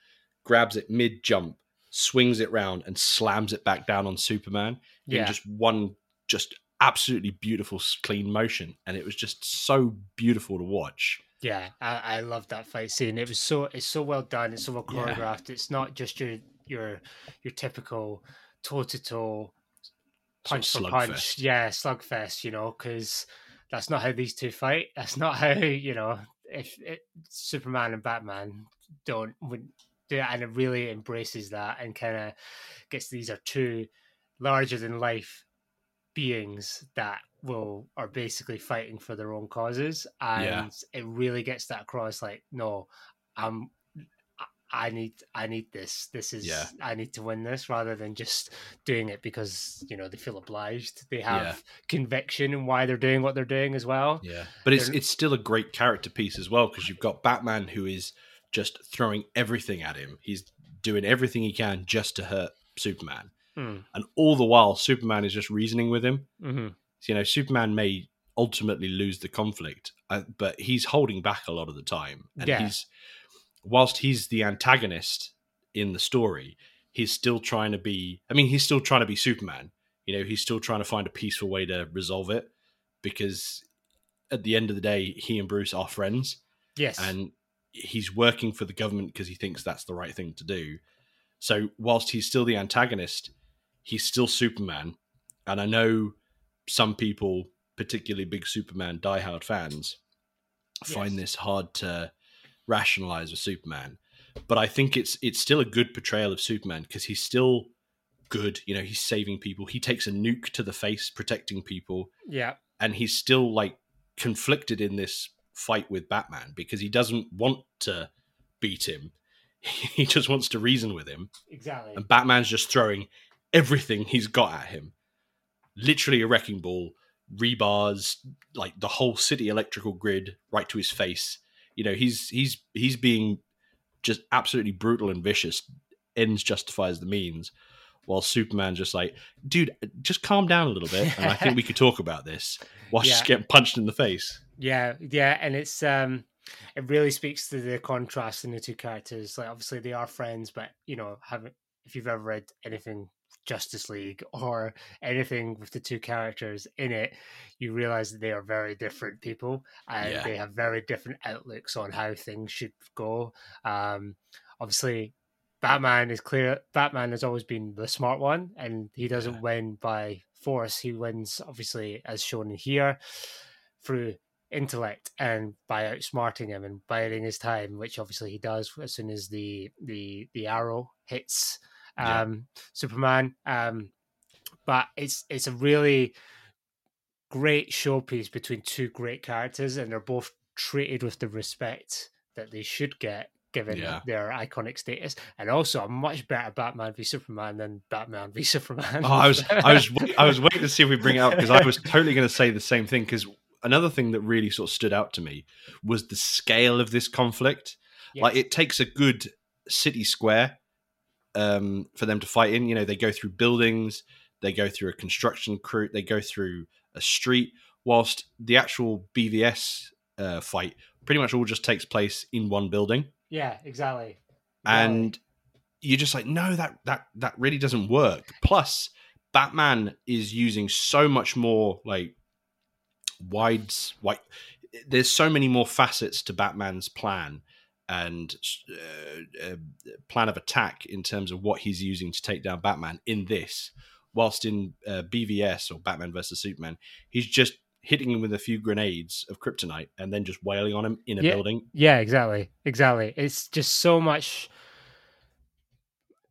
S1: grabs it mid jump, swings it round, and slams it back down on Superman in
S2: Yeah.
S1: just one just absolutely beautiful clean motion and it was just so beautiful to watch
S2: Yeah, I, I love that fight scene. It was so it's so well done. It's so well
S1: Yeah.
S2: choreographed. It's not just your your your typical toe to toe punch for punch.
S1: slugfest.
S2: Yeah, slugfest. You know, because that's not how these two fight. That's not how you know if it, Superman and Batman don't would do it, and it really embraces that and kind of gets these are two larger than life beings that will are basically fighting for their own causes and
S1: Yeah.
S2: it really gets that across like no i'm I- need i need this this is
S1: Yeah.
S2: i need to win this rather than just doing it because you know they feel obliged they have
S1: Yeah.
S2: conviction in why they're doing what they're doing as well
S1: yeah but it's
S2: They're-
S1: it's still a great character piece as well because you've got batman who is just throwing everything at him he's doing everything he can just to hurt superman
S2: mm.
S1: and all the while superman is just reasoning with him
S2: hmm
S1: you know superman may ultimately lose the conflict uh, but he's holding back a lot of the time and
S2: Yeah.
S1: he's whilst he's the antagonist in the story he's still trying to be i mean he's still trying to be superman you know he's still trying to find a peaceful way to resolve it because at the end of the day he and bruce are friends
S2: yes
S1: and he's working for the government because he thinks that's the right thing to do. So whilst he's still the antagonist, he's still Superman. And I know some people, particularly big Superman diehard fans, find
S2: Yes.
S1: this hard to rationalize with Superman. But I think it's it's still a good portrayal of Superman because he's still good. You know, he's saving people. He takes a nuke to the face, protecting people
S2: yeah
S1: and he's still like conflicted in this fight with Batman because he doesn't want to beat him. He just wants to reason with him.
S2: exactly
S1: And Batman's just throwing everything he's got at him. Literally a wrecking ball, rebars, like the whole city electrical grid right to his face. You know, he's he's he's being just absolutely brutal and vicious. Ends justifies the means. While Superman just like, dude, just calm down a little bit, and I think we could talk about this. While
S2: Yeah.
S1: just getting punched in the face.
S2: Yeah, yeah, and it's um it really speaks to the contrast in the two characters. Like obviously they are friends, but you know, haven't if you've ever read anything Justice League or anything with the two characters in it, you realize that they are very different people and
S1: Yeah.
S2: they have very different outlooks on how things should go. Um obviously Batman is clear Batman has always been the smart one and he doesn't
S1: Yeah.
S2: win by force. He wins obviously as shown here through intellect and by outsmarting him and biding his time, which obviously he does as soon as the the the arrow hits
S1: Yeah.
S2: um, Superman. Um, but it's it's a really great showpiece between two great characters, and they're both treated with the respect that they should get given
S1: Yeah.
S2: their iconic status, and also a much better Batman v Superman than Batman v Superman.
S1: Oh, I was, I was, I was waiting to see if we bring it up because I was totally going to say the same thing. Because another thing that really sort of stood out to me was the scale of this conflict. Like, it takes a good city square um, for them to fight in. You know, they go through buildings, they go through a construction crew, they go through a street. Whilst the actual BVS uh, fight pretty much all just takes place in one building
S2: yeah, exactly.
S1: And you're just like, no, that that that really doesn't work. Plus, Batman is using so much more like wides like there's so many more facets to Batman's plan and uh, uh, plan of attack in terms of what he's using to take down Batman in this. Whilst in uh, BVS or Batman versus Superman, he's just hitting him with a few grenades of kryptonite and then just wailing on him in a
S2: yeah,
S1: building.
S2: Yeah, exactly, exactly. It's just so much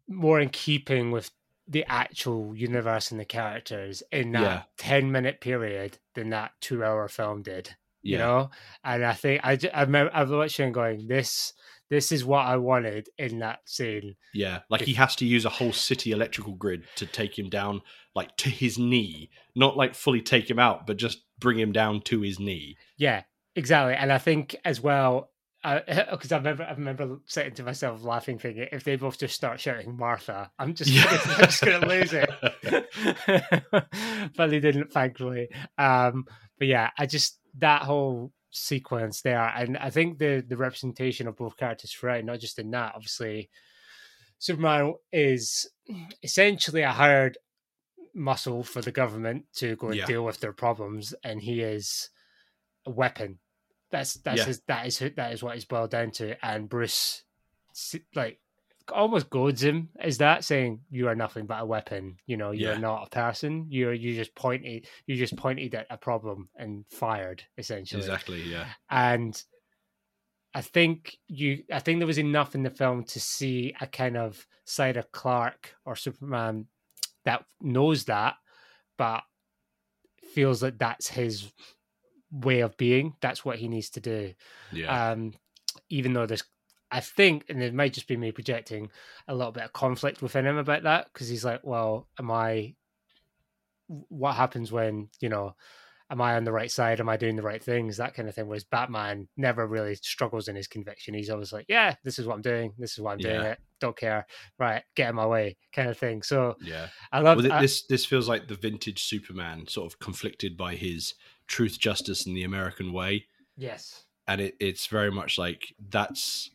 S2: more in keeping with the actual universe and the characters in that yeah. 10 minute period than that two hour film did you yeah. know and i think i i remember i've watched and going this this is what i wanted in that scene
S1: yeah like he has to use a whole city electrical grid to take him down like to his knee not like fully take him out but just bring him down to his knee
S2: yeah exactly and i think as well because I, I remember I remember saying to myself, laughing, thinking, if they both just start shouting Martha, I'm just yeah. gonna, I'm just gonna lose it. but they didn't, thankfully. Um, but yeah, I just that whole sequence there, and I think the the representation of both characters right, not just in that. Obviously, Superman is essentially a hired muscle for the government to go and yeah. deal with their problems, and he is a weapon that's that's yeah. his, that is that is what he's boiled down to. And Bruce, like, almost goads him. Is that saying you are nothing but a weapon? You know, you're yeah. not a person. You're you just pointed you just pointed at a problem and fired essentially.
S1: Exactly. Yeah.
S2: And I think you I think there was enough in the film to see a kind of side of Clark or Superman that knows that, but feels that that's his way of being. That's what he needs to do.
S1: Yeah.
S2: Um, even though there's, I think, and it might just be me projecting a little bit of conflict within him about that because he's like, well, am I? What happens when you know? Am I on the right side? Am I doing the right things? That kind of thing. Whereas Batman never really struggles in his conviction. He's always like, "Yeah, this is what I'm doing. This is why I'm doing yeah. it. Don't care. Right, get in my way." Kind of thing. So
S1: yeah,
S2: I love
S1: well, this. This feels like the vintage Superman, sort of conflicted by his truth, justice, and the American way.
S2: Yes.
S1: And it, it's very much like that's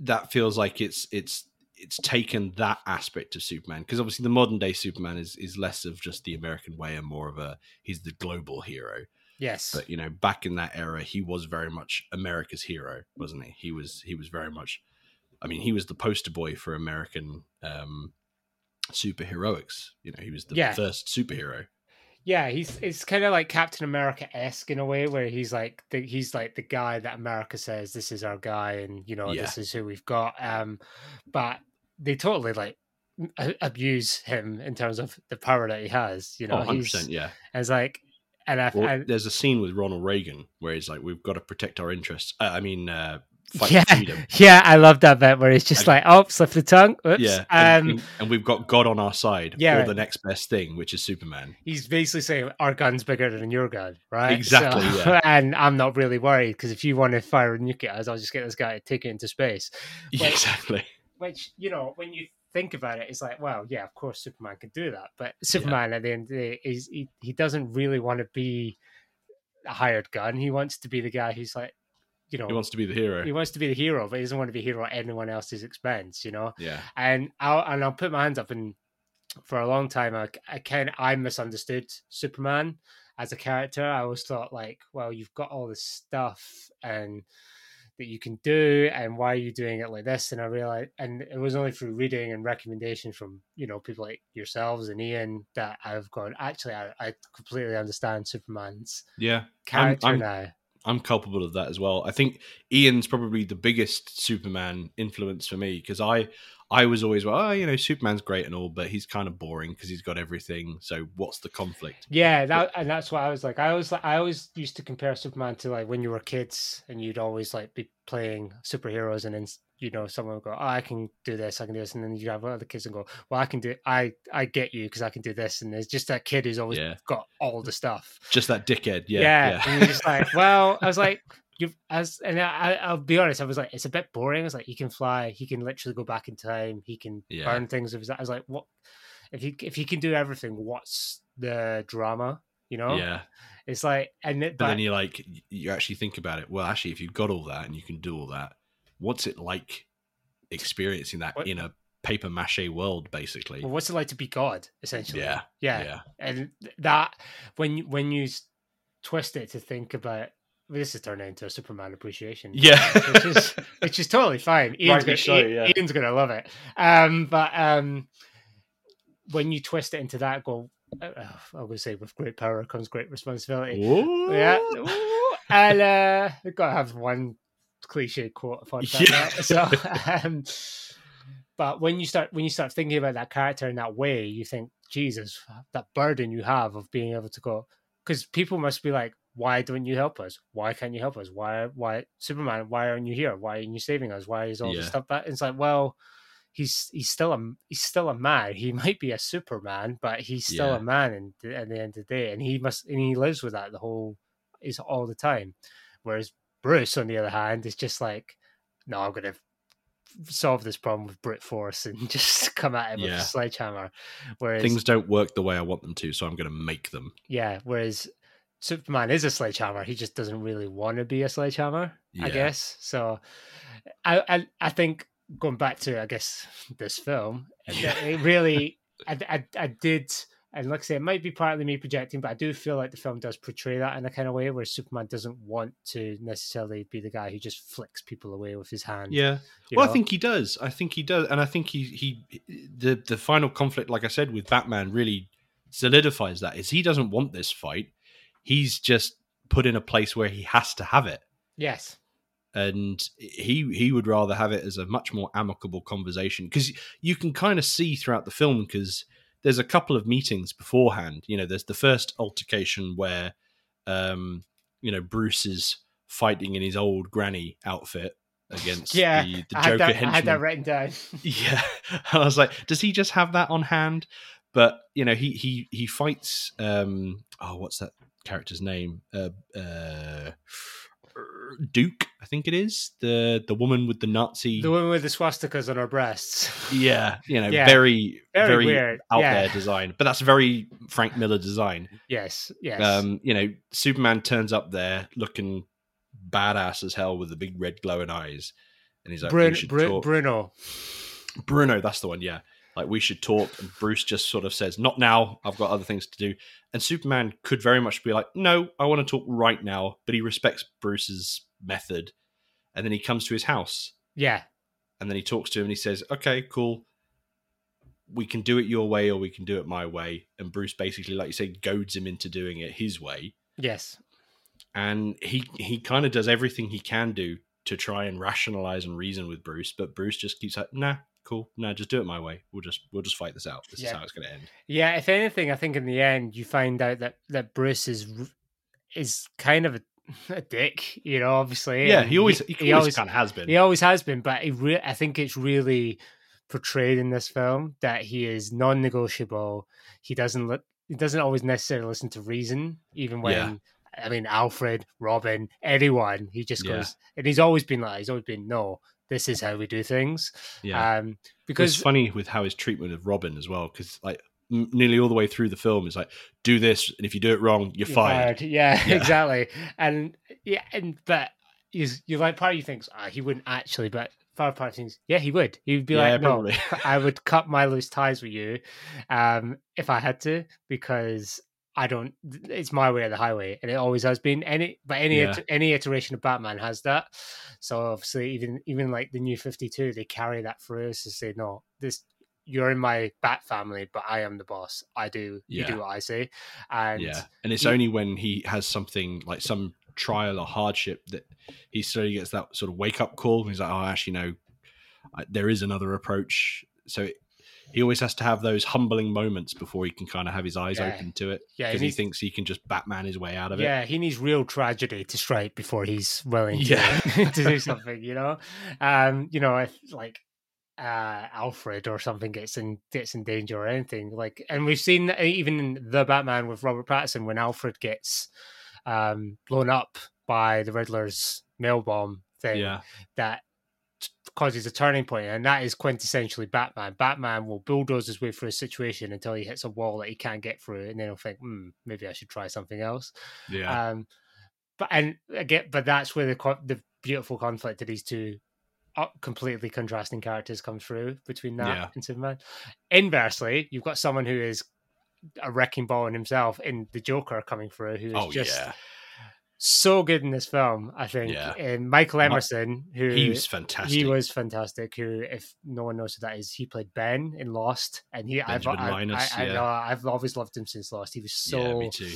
S1: that feels like it's it's it's taken that aspect of Superman because obviously the modern day Superman is is less of just the American way and more of a he's the global hero.
S2: Yes.
S1: But you know, back in that era, he was very much America's hero, wasn't he? He was he was very much. I mean, he was the poster boy for American um, superheroics. You know, he was the yeah. first superhero.
S2: Yeah, he's it's kind of like Captain America esque in a way, where he's like the, he's like the guy that America says this is our guy, and you know yeah. this is who we've got. Um, but they totally like abuse him in terms of the power that he has. You know,
S1: oh, he's yeah.
S2: It's like, and I,
S1: well, I, there's a scene with Ronald Reagan where he's like, "We've got to protect our interests." Uh, I mean, uh, fight
S2: yeah,
S1: freedom.
S2: Yeah, I love that bit where he's just and, like, oh, slip the tongue. Oops.
S1: Yeah. And, um, and, we've got God on our side, yeah, or the next best thing, which is Superman.
S2: He's basically saying, our gun's bigger than your gun, right?
S1: Exactly. So, yeah.
S2: And I'm not really worried because if you want to fire a nuke at us, I'll just get this guy to take it into space.
S1: Which, exactly.
S2: Which, you know, when you think about it, it's like, well, yeah, of course Superman could do that. But Superman yeah. at the end of the day is he, he doesn't really want to be a hired gun. He wants to be the guy who's like, you know,
S1: he wants to be the hero.
S2: He wants to be the hero, but he doesn't want to be a hero at anyone else's expense. You know.
S1: Yeah.
S2: And I'll and I'll put my hands up and for a long time, I, I kind I misunderstood Superman as a character. I always thought like, well, you've got all this stuff and that you can do, and why are you doing it like this? And I realized, and it was only through reading and recommendation from you know people like yourselves and Ian that I've gone. Actually, I, I completely understand Superman's
S1: yeah
S2: character
S1: I'm, I'm,
S2: now.
S1: I'm culpable of that as well. I think Ian's probably the biggest Superman influence for me because I I was always well, oh, you know, Superman's great and all, but he's kind of boring because he's got everything. So what's the conflict?
S2: Yeah, that and that's what I was like. I always I always used to compare Superman to like when you were kids and you'd always like be playing superheroes and you know someone would go oh, i can do this i can do this and then you have other kids and go well i can do i i get you because i can do this and there's just that kid who's always yeah. got all the stuff
S1: just that dickhead yeah
S2: yeah,
S1: yeah.
S2: and you're just like well i was like you've as and I, i'll be honest i was like it's a bit boring it's like he can fly he can literally go back in time he can yeah. burn things i was like what if he if he can do everything what's the drama you know
S1: yeah
S2: it's like and it,
S1: but, but then you like you actually think about it well actually if you've got all that and you can do all that what's it like experiencing that
S2: What-
S1: in a paper mache world, basically.
S2: Well, what's it like to be God, essentially?
S1: Yeah,
S2: yeah,
S1: yeah.
S2: And that when when you twist it to think about well, this is turning into a Superman appreciation,
S1: Yeah.
S2: which is which is totally fine. Ian's gonna, Ian-
S1: yeah.
S2: Ian's gonna love it. Um, but um, when you twist it into that, go. Uh, I would say with great power comes great responsibility.
S1: Ooh.
S2: Yeah, Ooh. and uh, I've got to have one cliche quote upon
S1: Yeah.
S2: that. So, um, but when you start when you start thinking about that character in that way, you think, Jesus, that burden you have of being able to go, because people must be like, why don't you help us? Why can't you help us? Why, why, Superman? Why aren't you here? Why aren't you saving us? Why is all this stuff that? It's like, well. He's he's still a he's still a man. He might be a Superman, but he's still
S1: Yeah.
S2: a man. And at the end of the day, and he must and he lives with that the whole is all the time. Whereas Bruce, on the other hand, is just like, no, I'm gonna solve this problem with brute force and just come at him with a sledgehammer. Whereas,
S1: Things don't work the way I want them to, so I'm going to make them.
S2: yeah, whereas Superman is a sledgehammer. He just doesn't really want to be a sledgehammer, I guess. So, I, I, I think going back to, I guess, this film,
S1: Yeah.
S2: it really, I, I, I did. And like I say, it might be partly me projecting, but I do feel like the film does portray that in a kind of way where Superman doesn't want to necessarily be the guy who just flicks people away with his hand.
S1: Yeah. Well,
S2: know?
S1: I think he does. I think he does, and I think he he the the final conflict, like I said, with Batman, really solidifies that. Is he doesn't want this fight. He's just put in a place where he has to have it,
S2: yes,
S1: and he he would rather have it as a much more amicable conversation because you can kind of see throughout the film because there's a couple of meetings beforehand. You know, there's the first altercation where, um, you know, Bruce is fighting in his old granny outfit against
S2: yeah,
S1: the, the
S2: I,
S1: Joker
S2: had that, I had that written down.
S1: Yeah, I was like, does he just have that on hand? But you know, he he he fights. Um, oh, what's that character's name? Uh, uh, Duke, I think it is the the woman with the Nazi.
S2: the woman with the swastikas on her breasts.
S1: yeah, you know,
S2: Yeah.
S1: very
S2: Very
S1: very, out
S2: yeah.
S1: there design, but that's very Frank Miller design.
S2: Yes, yes.
S1: Um, you know, Superman turns up there looking badass as hell with the big red glowing eyes, and he's like,
S2: Brun-
S1: "We should
S2: Bru-
S1: talk."
S2: Bruno.
S1: Bruno, that's the one, yeah. Like we should talk, and Bruce just sort of says, "Not now. I've got other things to do." And Superman could very much be like, "No, I want to talk right now," but he respects Bruce's method, and then he comes to his house,
S2: Yeah,
S1: and then he talks to him, and he says, "Okay, cool. We can do it your way, or we can do it my way." And Bruce basically, like you say, goads him into doing it his way,
S2: yes.
S1: and he he kind of does everything he can do to try and rationalize and reason with Bruce, but Bruce just keeps like, "Nah." Cool. No, just do it my way. We'll just we'll just fight this out. This is how it's going to end.
S2: Yeah, if anything, I think in the end you find out that that Bruce is is kind of a, a dick. You know, obviously.
S1: Yeah, he always he, always, kind of has been.
S2: he always has been, but he re- I think it's really portrayed in this film that he is non-negotiable. He doesn't li- he doesn't always necessarily listen to reason, even when.
S1: Yeah.
S2: I mean, Alfred, Robin, anyone. He just
S1: Yeah.
S2: goes, and he's always been like, he's always been, no, this is how we do things.
S1: yeah,
S2: Um,
S1: because it's funny with how his treatment of Robin as well. Because like m- nearly all the way through the film is like, do this, and if you do it wrong, you're,
S2: You're
S1: fired.
S2: Yeah,
S1: Yeah.
S2: exactly. And yeah, and but you you like part of you thinks ah, he wouldn't actually, but far part of thinks yeah he would. He would be
S1: Yeah,
S2: like no. I would cut my loose ties with you, um, if I had to because. I don't. It's my way or the highway, and it always has been. Any, but any
S1: Yeah.
S2: any iteration of Batman has that. So obviously, even even like the new Fifty Two, they carry that through to say, no, this you're in my Bat family, but I am the boss. I do. You do what I say. And
S1: yeah, and it's
S2: he-
S1: only when he has something like some trial or hardship that he slowly gets that sort of wake up call. And he's like, oh, actually, no, I, there is another approach. So it, he always has to have those humbling moments before he can kind of have his eyes
S2: Yeah.
S1: open to it.
S2: Yeah,
S1: because
S2: he
S1: he thinks he can just Batman his way out of it.
S2: Yeah, he needs real tragedy to strike before he's willing to,
S1: Yeah.
S2: to do something, you know? Um, you know, if like uh Alfred or something gets in gets in danger or anything, like and we've seen even in the Batman with Robert Pattinson when Alfred gets um blown up by the Riddler's mail bomb thing
S1: yeah,
S2: that causes a turning point, and that is quintessentially Batman. Batman will bulldoze his way through a situation until he hits a wall that he can't get through, and then he'll think, hmm, maybe I should try something else.
S1: yeah,
S2: Um, but and again, but that's where the the beautiful conflict of these two completely contrasting characters come through between that
S1: Yeah.
S2: and Superman. Inversely, you've got someone who is a wrecking ball in himself in the Joker coming through, who is
S1: Oh
S2: just
S1: yeah,
S2: so good in this film. I think.
S1: Yeah.
S2: And Michael
S1: Mi-
S2: Emerson, who
S1: he was fantastic.
S2: he was fantastic. Who, if no one knows who that is, he played Ben in Lost, and he I've
S1: Benjamin
S2: I,
S1: Linus,
S2: I, I
S1: yeah.
S2: I've always loved him since Lost. He was so
S1: yeah,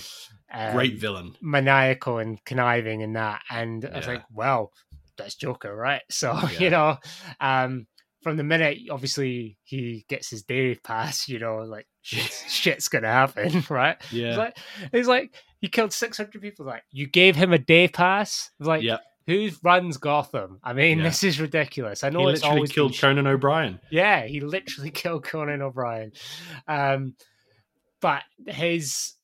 S2: um,
S1: Great villain.
S2: maniacal and conniving in that. And I was like, well, that's Joker, right? So, you know, um, from the minute obviously he gets his day pass, you know, like shit's, gonna happen, right?
S1: Yeah,
S2: It's like it's like he killed six hundred people. Like you gave him a day pass. Like
S1: yeah.
S2: who runs Gotham? I mean,
S1: Yeah.
S2: this is ridiculous. I
S1: He
S2: know it's
S1: literally
S2: always
S1: killed Conan O'Brien.
S2: yeah, he literally killed Conan O'Brien. Um, but his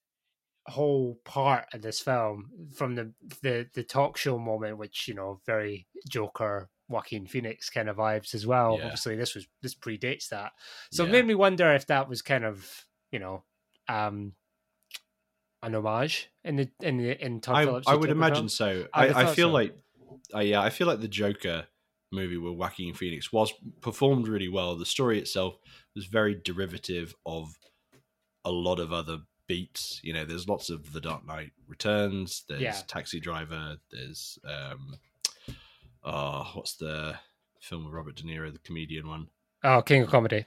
S2: whole part of this film, from the, the the talk show moment, which you know, very Joker, Joaquin Phoenix kind of vibes as well.
S1: Yeah.
S2: Obviously, this was this predates that, so it made me wonder if that was kind of you know, um, an homage in the in the in Todd
S1: I,
S2: Phillips.
S1: I would imagine so.
S2: I
S1: I, I feel
S2: so.
S1: like, uh, yeah, I feel like the Joker movie with Joaquin Phoenix was performed really well. The story itself was very derivative of a lot of other beats. You know, there's lots of The Dark Knight Returns. There's
S2: Yeah.
S1: Taxi Driver. There's um, oh, what's the film with Robert De Niro, the comedian one?
S2: Oh, King of Comedy.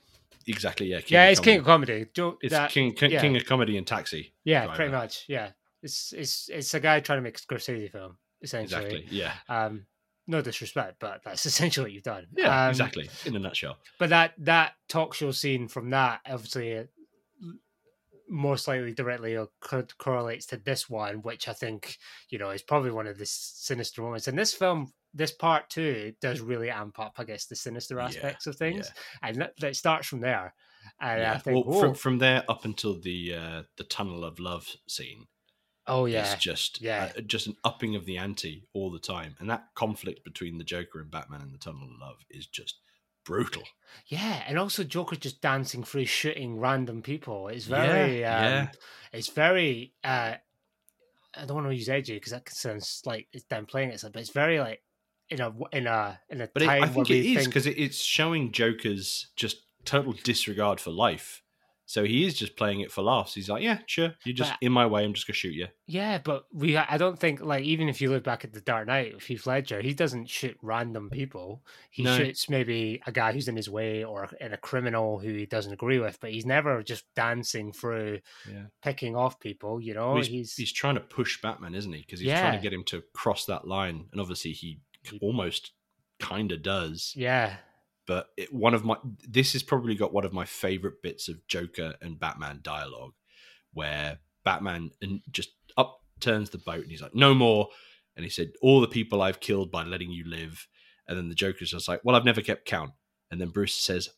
S1: Exactly. Yeah.
S2: yeah,
S1: of
S2: it's King of Comedy. Jo-
S1: It's
S2: that-
S1: King King,
S2: yeah.
S1: King of Comedy and Taxi.
S2: Yeah,
S1: Driver.
S2: pretty much. Yeah, it's it's it's a guy trying to make a Scorsese film, essentially.
S1: Exactly. Yeah.
S2: Um, no disrespect, but that's essentially what you've done.
S1: Yeah.
S2: Um,
S1: exactly. In a nutshell.
S2: But that that talk show scene from that obviously uh, most likely directly or co- correlates to this one, which I think you know is probably one of the sinister moments. And this film, this part two, does really amp up, I guess, the sinister
S1: Yeah,
S2: aspects of things, and that, that starts from there. And I think,
S1: well, from from there up until the uh, the tunnel of love scene,
S2: oh yeah,
S1: it's just
S2: yeah.
S1: uh, just an upping of the ante all the time, and that conflict between the Joker and Batman in the tunnel of love is just brutal.
S2: Yeah, and also Joker just dancing through shooting random people. It's
S1: Yeah,
S2: very, um,
S1: yeah.
S2: it's very. uh I don't want to use edgy because that sounds like it's downplaying it, but it's very like in a in a in a
S1: But it,
S2: time
S1: I think it is
S2: think,
S1: because it, it's showing Joker's just total disregard for life. So he is just playing it for laughs. He's like, "Yeah, sure, you're just
S2: But-
S1: in my way. I'm just gonna shoot you."
S2: yeah, but we I don't think like even if you look back at the Dark Knight with Heath Ledger, he doesn't shoot random people. He
S1: No.
S2: shoots maybe a guy who's in his way or and a criminal who he doesn't agree with, but he's never just dancing through
S1: Yeah,
S2: picking off people. You know,
S1: Well, he's,
S2: he's
S1: he's trying to push Batman, isn't he? Because he's trying to get him to cross that line, and obviously He- almost kind of does.
S2: yeah.
S1: but it, one of my this has probably got one of my favorite bits of Joker and Batman dialogue, where Batman and just up turns the boat and he's like, "No more," and he said, "All the people I've killed by letting you live," and then the Joker's just like, "Well, I've never kept count," and then Bruce says,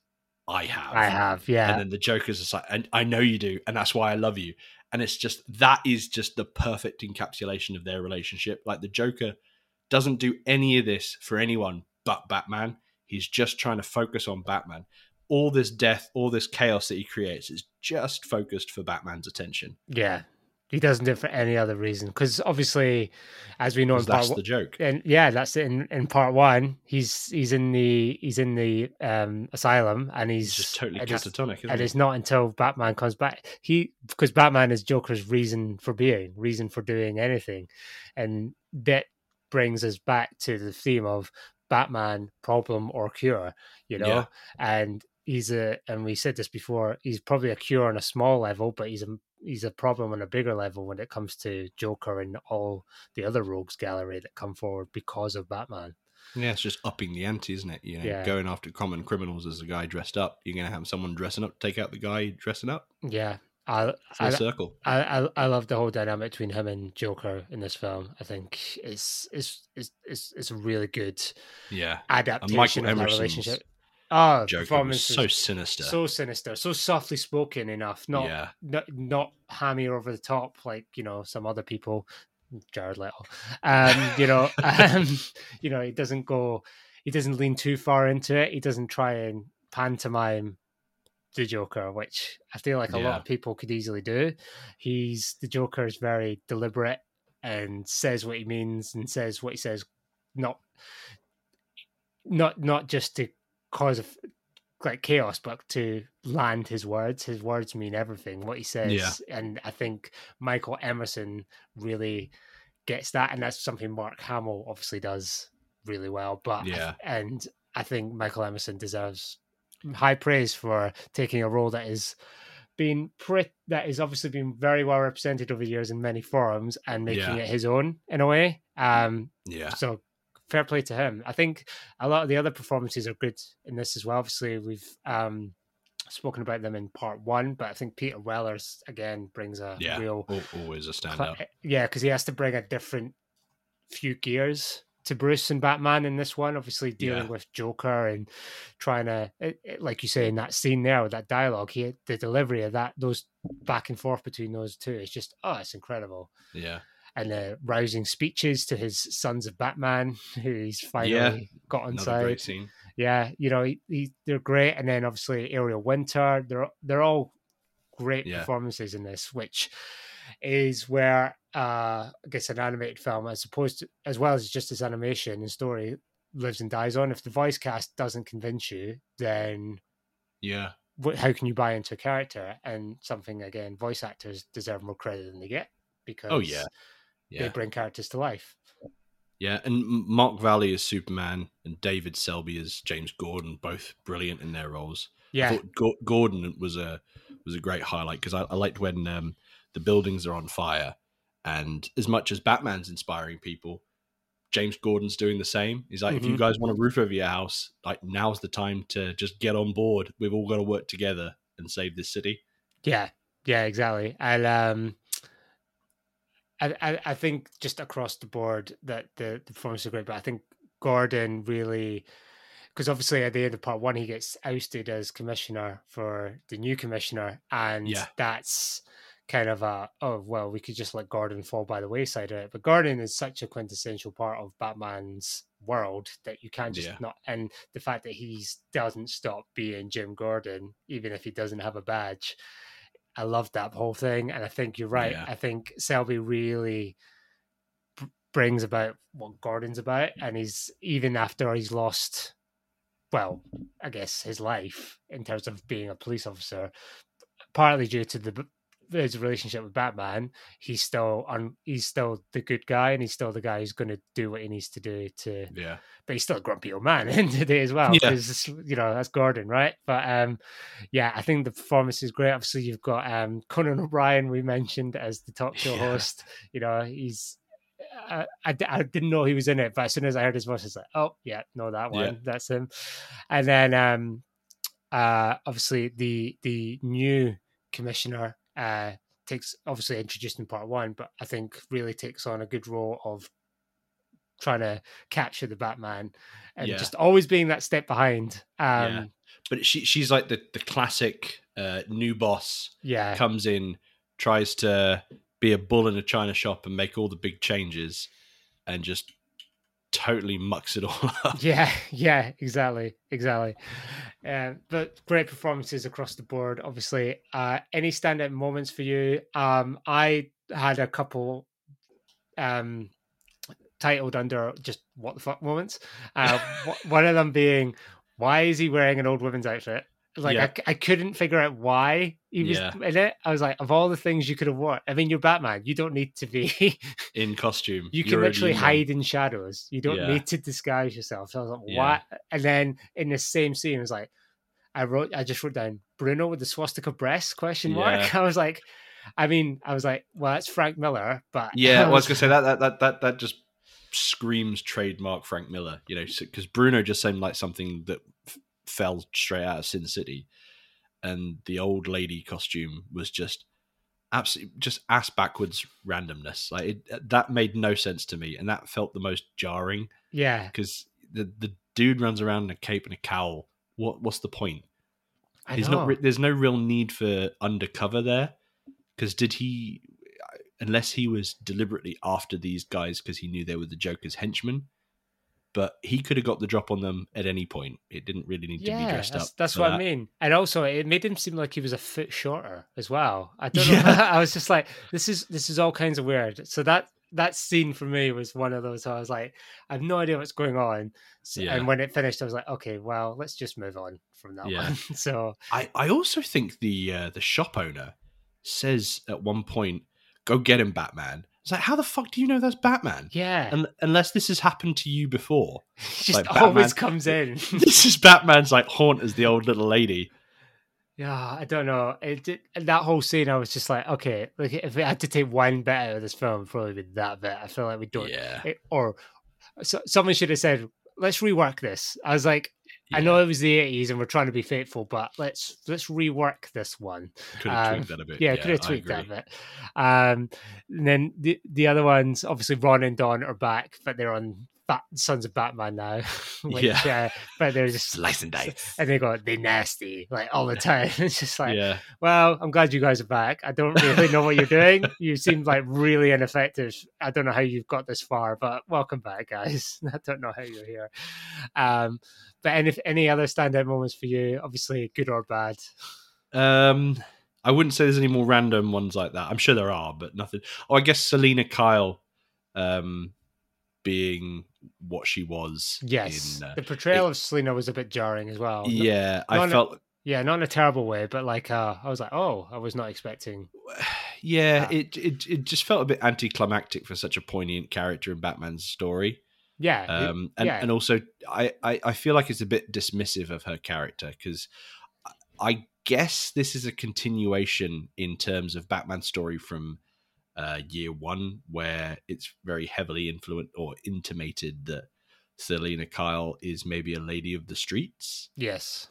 S1: "I have,
S2: I have, yeah.
S1: and then the Joker's just like, "And I know you do, and that's why I love you," and it's just that is just the perfect encapsulation of their relationship. Like the Joker doesn't do any of this for anyone but Batman. He's just trying to focus on Batman. All this death, all this chaos that he creates is just focused for Batman's attention.
S2: Yeah, he doesn't do it for any other reason. Because obviously, as we know in part
S1: that's the joke.
S2: and yeah, that's it. In, in part one, he's he's in the he's in the um asylum, and he's
S1: He's just totally
S2: and
S1: catatonic, isn't
S2: and
S1: he?
S2: it's not until Batman comes back. He because Batman is Joker's reason for being, reason for doing anything, and that brings us back to the theme of Batman problem or cure. You know,
S1: Yeah.
S2: and he's a and we said this before. He's probably a cure on a small level, but he's a he's a problem on a bigger level when it comes to Joker and all the other rogues gallery that come forward because of Batman.
S1: Yeah, it's just upping the ante, isn't it? You know,
S2: Yeah.
S1: going after common criminals as a guy dressed up. You're going to have someone dressing up, take out the guy dressing up.
S2: Yeah. I, I,
S1: circle.
S2: I, I I love the whole dynamic between him and Joker in this film. I think it's it's it's it's, it's a really good
S1: Yeah.
S2: adaptation of that relationship. Oh,
S1: Joker
S2: performance
S1: so
S2: is
S1: sinister.
S2: so sinister, so softly spoken enough, not
S1: yeah.
S2: not not hammy or over the top like you know some other people, Jared Leto. Um, you know, um, you know, he doesn't go, he doesn't lean too far into it. He doesn't try and pantomime the Joker, which I feel like a lot of people could easily do. He's the Joker is very deliberate and says what he means and says what he says, not not not just to cause a like chaos, but to land his words. His words mean everything. What he says,
S1: Yeah.
S2: and I think Michael Emerson really gets that, and that's something Mark Hamill obviously does really well. But
S1: Yeah.
S2: and I think Michael Emerson deserves high praise for taking a role that is been pretty that is obviously been very well represented over the years in many forums and making
S1: Yeah.
S2: it his own in a way. Um,
S1: Yeah.
S2: so fair play to him. I think a lot of the other performances are good in this as well. Obviously, we've um, spoken about them in part one, but I think Peter Weller's again brings a
S1: Yeah.
S2: real
S1: Always a standout.
S2: yeah, because he has to bring a different few gears to Bruce and Batman in this one. Obviously, dealing
S1: Yeah.
S2: with Joker and trying to, it, it- like you say in that scene there with that dialogue, he the delivery of that, those back and forth between those two is just oh, it's incredible.
S1: Yeah.
S2: And the rousing speeches to his sons of Batman, who he's finally got on side.
S1: great scene.
S2: Yeah, you know, he, he, they're great. And then obviously Ariel Winter, they're they're all great
S1: Yeah.
S2: performances in this, which is where uh I guess an animated film, as opposed to as well as just its animation and story, lives and dies on. If the voice cast doesn't convince you, then
S1: Yeah.
S2: wh- how can you buy into a character? And something again, voice actors deserve more credit than they get because
S1: Oh yeah.
S2: they bring characters to life.
S1: Yeah. And Mark Valley as Superman and David Selby as James Gordon, both brilliant in their roles. I
S2: Yeah,
S1: Gordon was a was a great highlight because I, I liked when um, the buildings are on fire, and as much as Batman's inspiring people, James Gordon's doing the same. He's like, if you
S2: Mhm.
S1: guys want a roof over your house, like now's the time to just get on board. We've all got to work together and save this city.
S2: Yeah, yeah, exactly. And um, I, I, I think just across the board that the, the performance is great, but I think Gordon really, because obviously at the end of part one he gets ousted as commissioner for the new commissioner, and
S1: Yeah.
S2: that's kind of a oh well we could just let Gordon fall by the wayside of it. But Gordon is such a quintessential part of Batman's world that you can't just
S1: Yeah.
S2: not and the fact that he doesn't stop being Jim Gordon even if he doesn't have a badge I love that whole thing, and I think you're right.
S1: Yeah.
S2: I think Selby really b- brings about what Gordon's about, and he's even after he's lost, well, I guess his life in terms of being a police officer, partly due to the his relationship with Batman. He's still on. He's still the good guy, and he's still the guy who's going to do what he needs to do to
S1: Yeah,
S2: but he's still a grumpy old man in today as well.
S1: Yeah.
S2: Because you know that's Gordon, right? But um, yeah, I think the performance is great. Obviously, you've got um Conan O'Brien we mentioned as the talk show
S1: Yeah.
S2: host. You know, he's. I I didn't know he was in it, but as soon as I heard his voice, I was like, "Oh, yeah, no, that one,
S1: Yeah.
S2: that's him." And then, um, uh, obviously the the new commissioner uh takes obviously introduced in part one, but I think really takes on a good role of trying to capture the Batman and
S1: Yeah.
S2: just always being that step behind. Um,
S1: Yeah. but she she's like the the classic uh, new boss
S2: yeah,
S1: comes in, tries to be a bull in a china shop and make all the big changes, and just totally mucks it all up.
S2: yeah, yeah, exactly, exactly. Uh, but great performances across the board. Obviously, uh, any standout moments for you? Um, I had a couple um, titled under just what the fuck moments. Uh, one of them being, why is he wearing an old woman's outfit? Like
S1: Yeah.
S2: I I, couldn't figure out why he was
S1: Yeah.
S2: in it. I was like, of all the things you could have worn, I mean, you're Batman. You don't need to be.
S1: in costume.
S2: you can
S1: You're
S2: literally hide in shadows. You don't
S1: Yeah.
S2: need to disguise yourself. So I was like,
S1: Yeah.
S2: what? And then in the same scene, it was like, I wrote, I just wrote down Bruno with the swastika breast question mark. I was like, I mean, I was like, well, that's Frank Miller, but
S1: Yeah, well, I was gonna say that that that that that just screams trademark Frank Miller. You know, because Bruno just seemed like something that f- fell straight out of Sin City, and the old lady costume was just absolutely just ass backwards randomness. Like it, that made no sense to me, and that felt the most jarring
S2: yeah,
S1: because the the dude runs around in a cape and a cowl. What what's the point?
S2: I
S1: He's
S2: know.
S1: not. There's no real need for undercover there, because did he? Unless he was deliberately after these guys because he knew they were the Joker's henchmen, but he could have got the drop on them at any point. It didn't really need to be dressed
S2: that's,
S1: up.
S2: that's what I mean. And also, it made him seem like he was a foot shorter as well. I don't know. I was just like, this is this is all kinds of weird. So that that scene for me was one of those. I was like, I have no idea what's going on. So, yeah. And when it finished, I was like, okay, well, let's just move on from that yeah. one. so
S1: I, I also think the uh, the shop owner says at one point, "Go get him, Batman." It's like, how the fuck do you know that's Batman?
S2: Yeah. And
S1: unless this has happened to you before,
S2: just like always comes in.
S1: this is Batman's like haunt as the old little lady.
S2: Yeah, I don't know. It, it, that whole scene, I was just like, okay, like if we had to take one bit out of this film, probably be that bit. I feel like we don't.
S1: Yeah.
S2: It, or so, someone should have said, let's rework this. I was like, yeah. I know it was the eighties and we're trying to be faithful, but let's let's rework this one.
S1: Could have um, tweaked that a bit.
S2: Yeah, yeah could have tweaked that a bit. Um, and then the the other ones, obviously, Ron and Don are back, but they're on Bat- Sons of Batman now. which, yeah. Uh, but they're just
S1: slice and dice.
S2: And they go, they nasty, like all the time. it's just like, yeah. well, I'm glad you guys are back. I don't really know what you're doing. you seem like really ineffective. I don't know how you've got this far, but welcome back, guys. I don't know how you're here. Um, but any, any other standout moments for you? Obviously, good or bad?
S1: Um, I wouldn't say there's any more random ones like that. I'm sure there are, but nothing. Oh, I guess Selina Kyle um, being what she was.
S2: Yes, in, uh, the portrayal it, of Selina was a bit jarring as well.
S1: Yeah, not, I felt.
S2: A, yeah, not in a terrible way, but like uh, I was like, oh, I was not expecting.
S1: Yeah, that. it it it just felt a bit anticlimactic for such a poignant character in Batman's story.
S2: Yeah,
S1: um, and
S2: yeah.
S1: and also I, I I feel like it's a bit dismissive of her character because I guess this is a continuation in terms of Batman's story from uh, year one, where it's very heavily influenced or intimated that Selina Kyle is maybe a lady of the streets.
S2: Yes.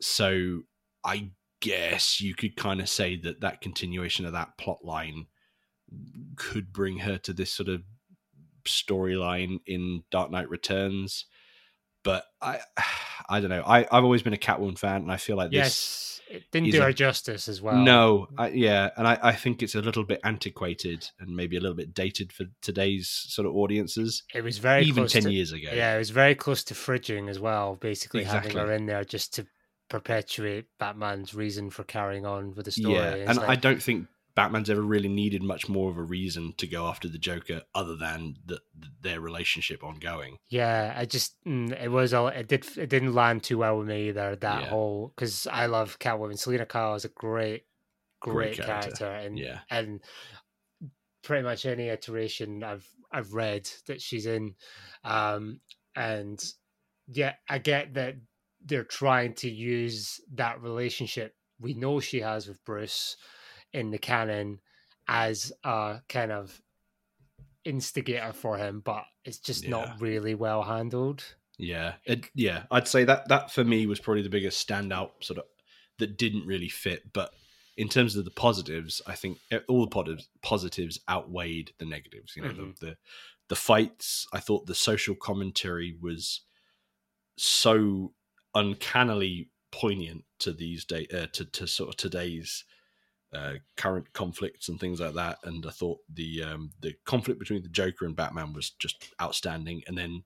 S1: So I guess you could kind of say that that continuation of that plot line could bring her to this sort of storyline in Dark Knight Returns. But I, I don't know. I, I've always been a Catwoman fan, and I feel like this
S2: yes.
S1: this
S2: it didn't do her justice as well.
S1: No, I, yeah, and I, I think it's a little bit antiquated and maybe a little bit dated for today's sort of audiences.
S2: It was very
S1: even ten
S2: to,
S1: years ago.
S2: Yeah, it was very close to fridging as well. Basically, exactly. having her in there just to perpetuate Batman's reason for carrying on with the story.
S1: Yeah, and like, I don't think Batman's ever really needed much more of a reason to go after the Joker other than the, their relationship ongoing.
S2: Yeah, I just mm, it was all it did it didn't land too well with me either. That yeah. whole because I love Catwoman. Selina Kyle is a great, great, great character. character, and
S1: yeah,
S2: and pretty much any iteration I've I've read that she's in, um, and yeah, I get that they're trying to use that relationship we know she has with Bruce in the canon as a kind of instigator for him, but it's just yeah. not really well handled.
S1: Yeah, it, yeah, I'd say that that for me was probably the biggest standout sort of that didn't really fit. But in terms of the positives, I think all the positives outweighed the negatives. You know, mm-hmm. the, the the fights. I thought the social commentary was so uncannily poignant to these day uh, to to sort of today's uh, current conflicts and things like that. And I thought the um, the conflict between the Joker and Batman was just outstanding, and then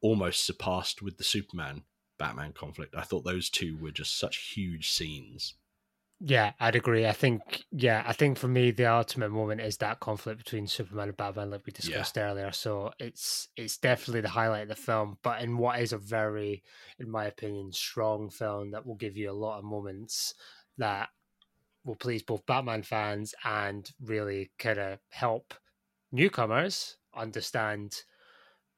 S1: almost surpassed with the Superman Batman conflict. I thought those two were just such huge scenes.
S2: Yeah, I'd agree. I think yeah, I think for me the ultimate moment is that conflict between Superman and Batman, like we discussed yeah. earlier. So it's it's definitely the highlight of the film, but in what is a very, in my opinion, strong film that will give you a lot of moments that will please both Batman fans and really kind of help newcomers understand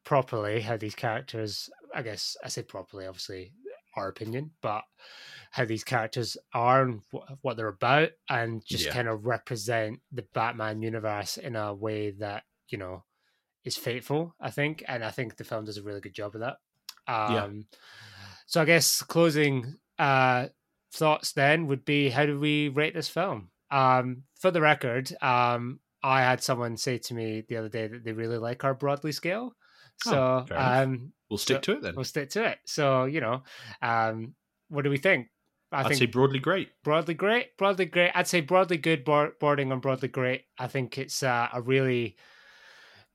S2: properly how these characters I guess I say properly, obviously our opinion, but how these characters are and what they're about, and just yeah. kind of represent the Batman universe in a way that you know is faithful. I think, and I think the film does a really good job of that. Um, yeah. So I guess closing uh, thoughts then would be how do we rate this film? Um, for the record, um, I had someone say to me the other day that they really like our broadly scale. Oh, so oh, um,
S1: we'll stick
S2: so
S1: to it then.
S2: We'll stick to it. So you know, um, what do we think?
S1: I would say broadly great.
S2: Broadly great. Broadly great. I'd say broadly good. Boarding on broadly great. I think it's uh, a really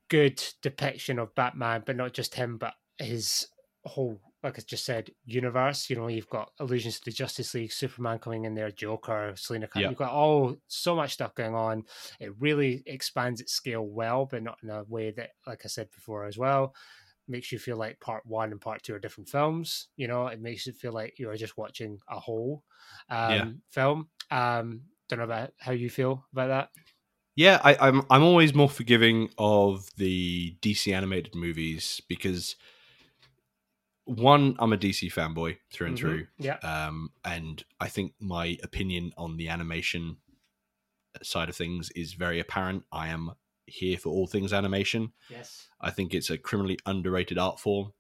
S2: good depiction of Batman, but not just him, but his whole like I just said, universe. You know, you've got allusions to the Justice League, Superman coming in there, Joker, Selina Kyle. You've got all so much stuff going on. It really expands its scale well, but not in a way that, like I said before as well, makes you feel like part one and part two are different films. You know, it makes it feel like you're just watching a whole um, yeah. film. Um, don't know about how you feel about that.
S1: Yeah, I, I'm I'm always more forgiving of the DC animated movies because one, I'm a DC fanboy through and mm-hmm. through.
S2: Yeah.
S1: Um, and I think my opinion on the animation side of things is very apparent. I am here for all things animation.
S2: Yes.
S1: I think it's a criminally underrated art form.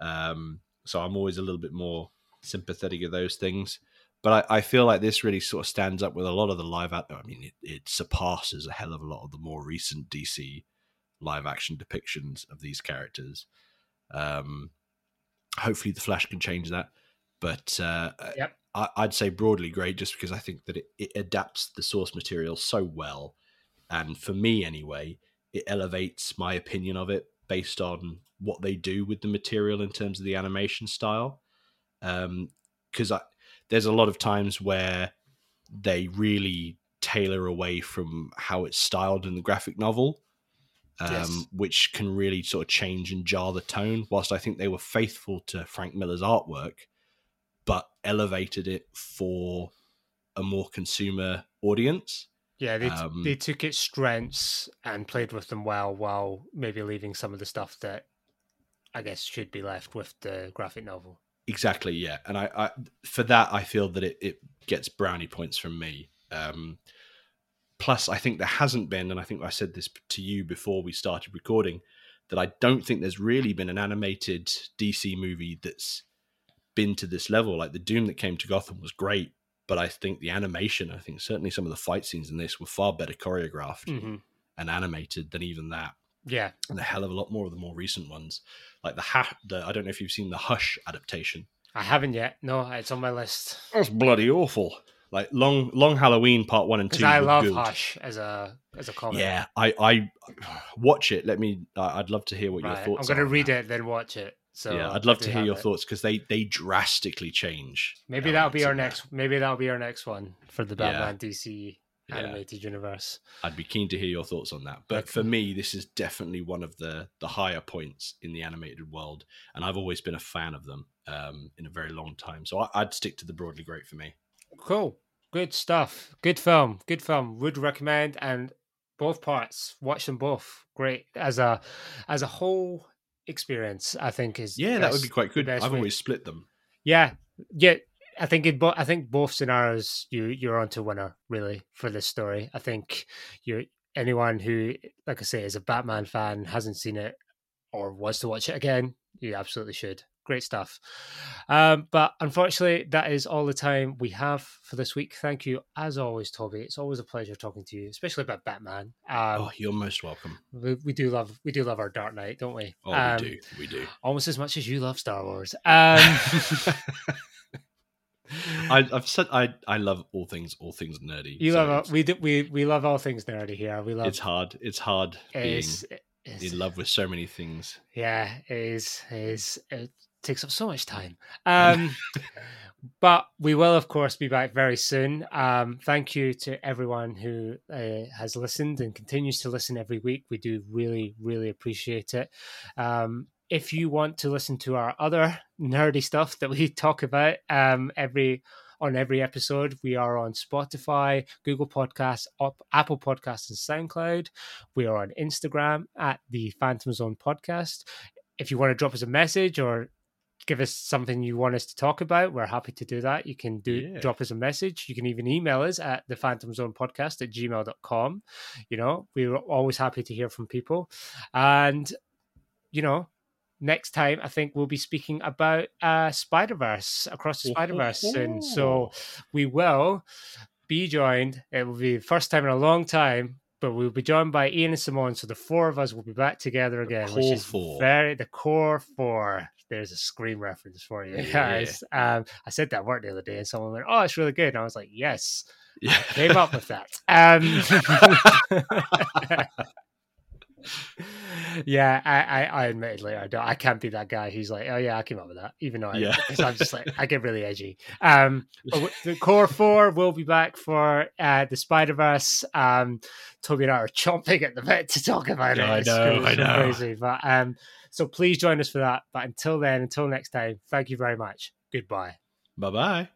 S1: Um, so I'm always a little bit more sympathetic of those things. But I, I, feel like this really sort of stands up with a lot of the live out. I mean, it, it surpasses a hell of a lot of the more recent DC live action depictions of these characters. Um, hopefully, the Flash can change that. But uh,
S2: yep.
S1: I, would say broadly great, just because I think that it, it adapts the source material so well, and for me anyway, it elevates my opinion of it based on what they do with the material in terms of the animation style. Because um, there's a lot of times where they really tailor away from how it's styled in the graphic novel, um, yes. which can really sort of change and jar the tone. Whilst I think they were faithful to Frank Miller's artwork, but elevated it for a more consumer audience.
S2: Yeah, they, um, they took its strengths and played with them well, while maybe leaving some of the stuff that I guess should be left with the graphic novel.
S1: Exactly, yeah. And I, I for that I feel that it, it gets brownie points from me. Um, plus, I think there hasn't been, and I think I said this to you before we started recording, that I don't think there's really been an animated DC movie that's been to this level. Like the Doom that came to Gotham was great, but I think the animation, I think certainly some of the fight scenes in this were far better choreographed
S2: mm-hmm.
S1: and animated than even that.
S2: Yeah,
S1: and a hell of a lot more of the more recent ones, like the ha- the I don't know if you've seen the Hush adaptation.
S2: I haven't yet. No, it's on my list.
S1: That's bloody awful. Like long, long Halloween part one and two.
S2: I love
S1: good.
S2: Hush as a as a comic.
S1: Yeah, I I watch it. Let me. I'd love to hear what right. your thoughts.
S2: I'm going
S1: to
S2: read it then watch it. So
S1: yeah, I'd love to hear your it. thoughts because they they drastically change.
S2: Maybe that'll be our next. Maybe that'll be our next one for the Batman yeah. DC animated yeah. universe.
S1: I'd be keen to hear your thoughts on that. But okay. for me, this is definitely one of the the higher points in the animated world, and I've always been a fan of them um, in a very long time. So I, would stick to the broadly great for me.
S2: Cool, good stuff. Good film. Good film. Would recommend and both parts. Watch them both. Great as a as a whole experience. I think is
S1: yeah, that would be quite good. I've way. always split them.
S2: Yeah, yeah. I think in bo- I think both scenarios you you're onto winner really for this story. I think you anyone who, like I say, is a Batman fan hasn't seen it or wants to watch it again, you absolutely should. Great stuff. Um, but unfortunately, that is all the time we have for this week. Thank you, as always, Tobi. It's always a pleasure talking to you, especially about Batman.
S1: Um, oh, you're most welcome.
S2: We, we, do love we do love our Dark Knight, don't we?
S1: Oh, um, we do. We do
S2: almost as much as you love Star Wars. Um,
S1: I, have said I I love all things all things nerdy.
S2: You so love we do, we we love all things nerdy here. We love.
S1: It's hard. It's hard being in love with so many things.
S2: Yeah, it is. It is. It takes up so much time. Um, but we will, of course, be back very soon. Um, thank you to everyone who uh, has listened and continues to listen every week. We do really, really appreciate it. Um, if you want to listen to our other nerdy stuff that we talk about um, every on every episode, we are on Spotify, Google Podcasts, Apple Podcasts, and SoundCloud. We are on Instagram at the Phantom Zone Podcast. If you want to drop us a message or give us something you want us to talk about, we're happy to do that. You can do yeah. drop us a message. You can even email us at the Phantom Zone Podcast at gmail.com. You know, we're always happy to hear from people. And, you know, next time I think we'll be speaking about uh, Spider Verse across the Spider Verse soon. So we will be joined. It will be the first time in a long time. But we'll be joined by Ian and Simone, so the four of us will be back together again.
S1: Which is four.
S2: very the core four. There's a Scream reference for you guys. Yeah. Um, I said that word the other day, and someone went, "Oh, it's really good." And I was like, "Yes." Yeah. came up with that. Um, yeah, I, I, I admittedly I don't I can't be that guy who's like, oh yeah, I came up with that, even though I, yeah. I'm just like I get really edgy. Um, the core four will be back for uh, the Spider Verse. Um, Tobi and I are chomping at the bit to talk about
S1: yeah,
S2: it.
S1: I know, I know.
S2: Crazy, but um, so please join us for that. But until then, until next time, thank you very much. Goodbye.
S1: Bye bye.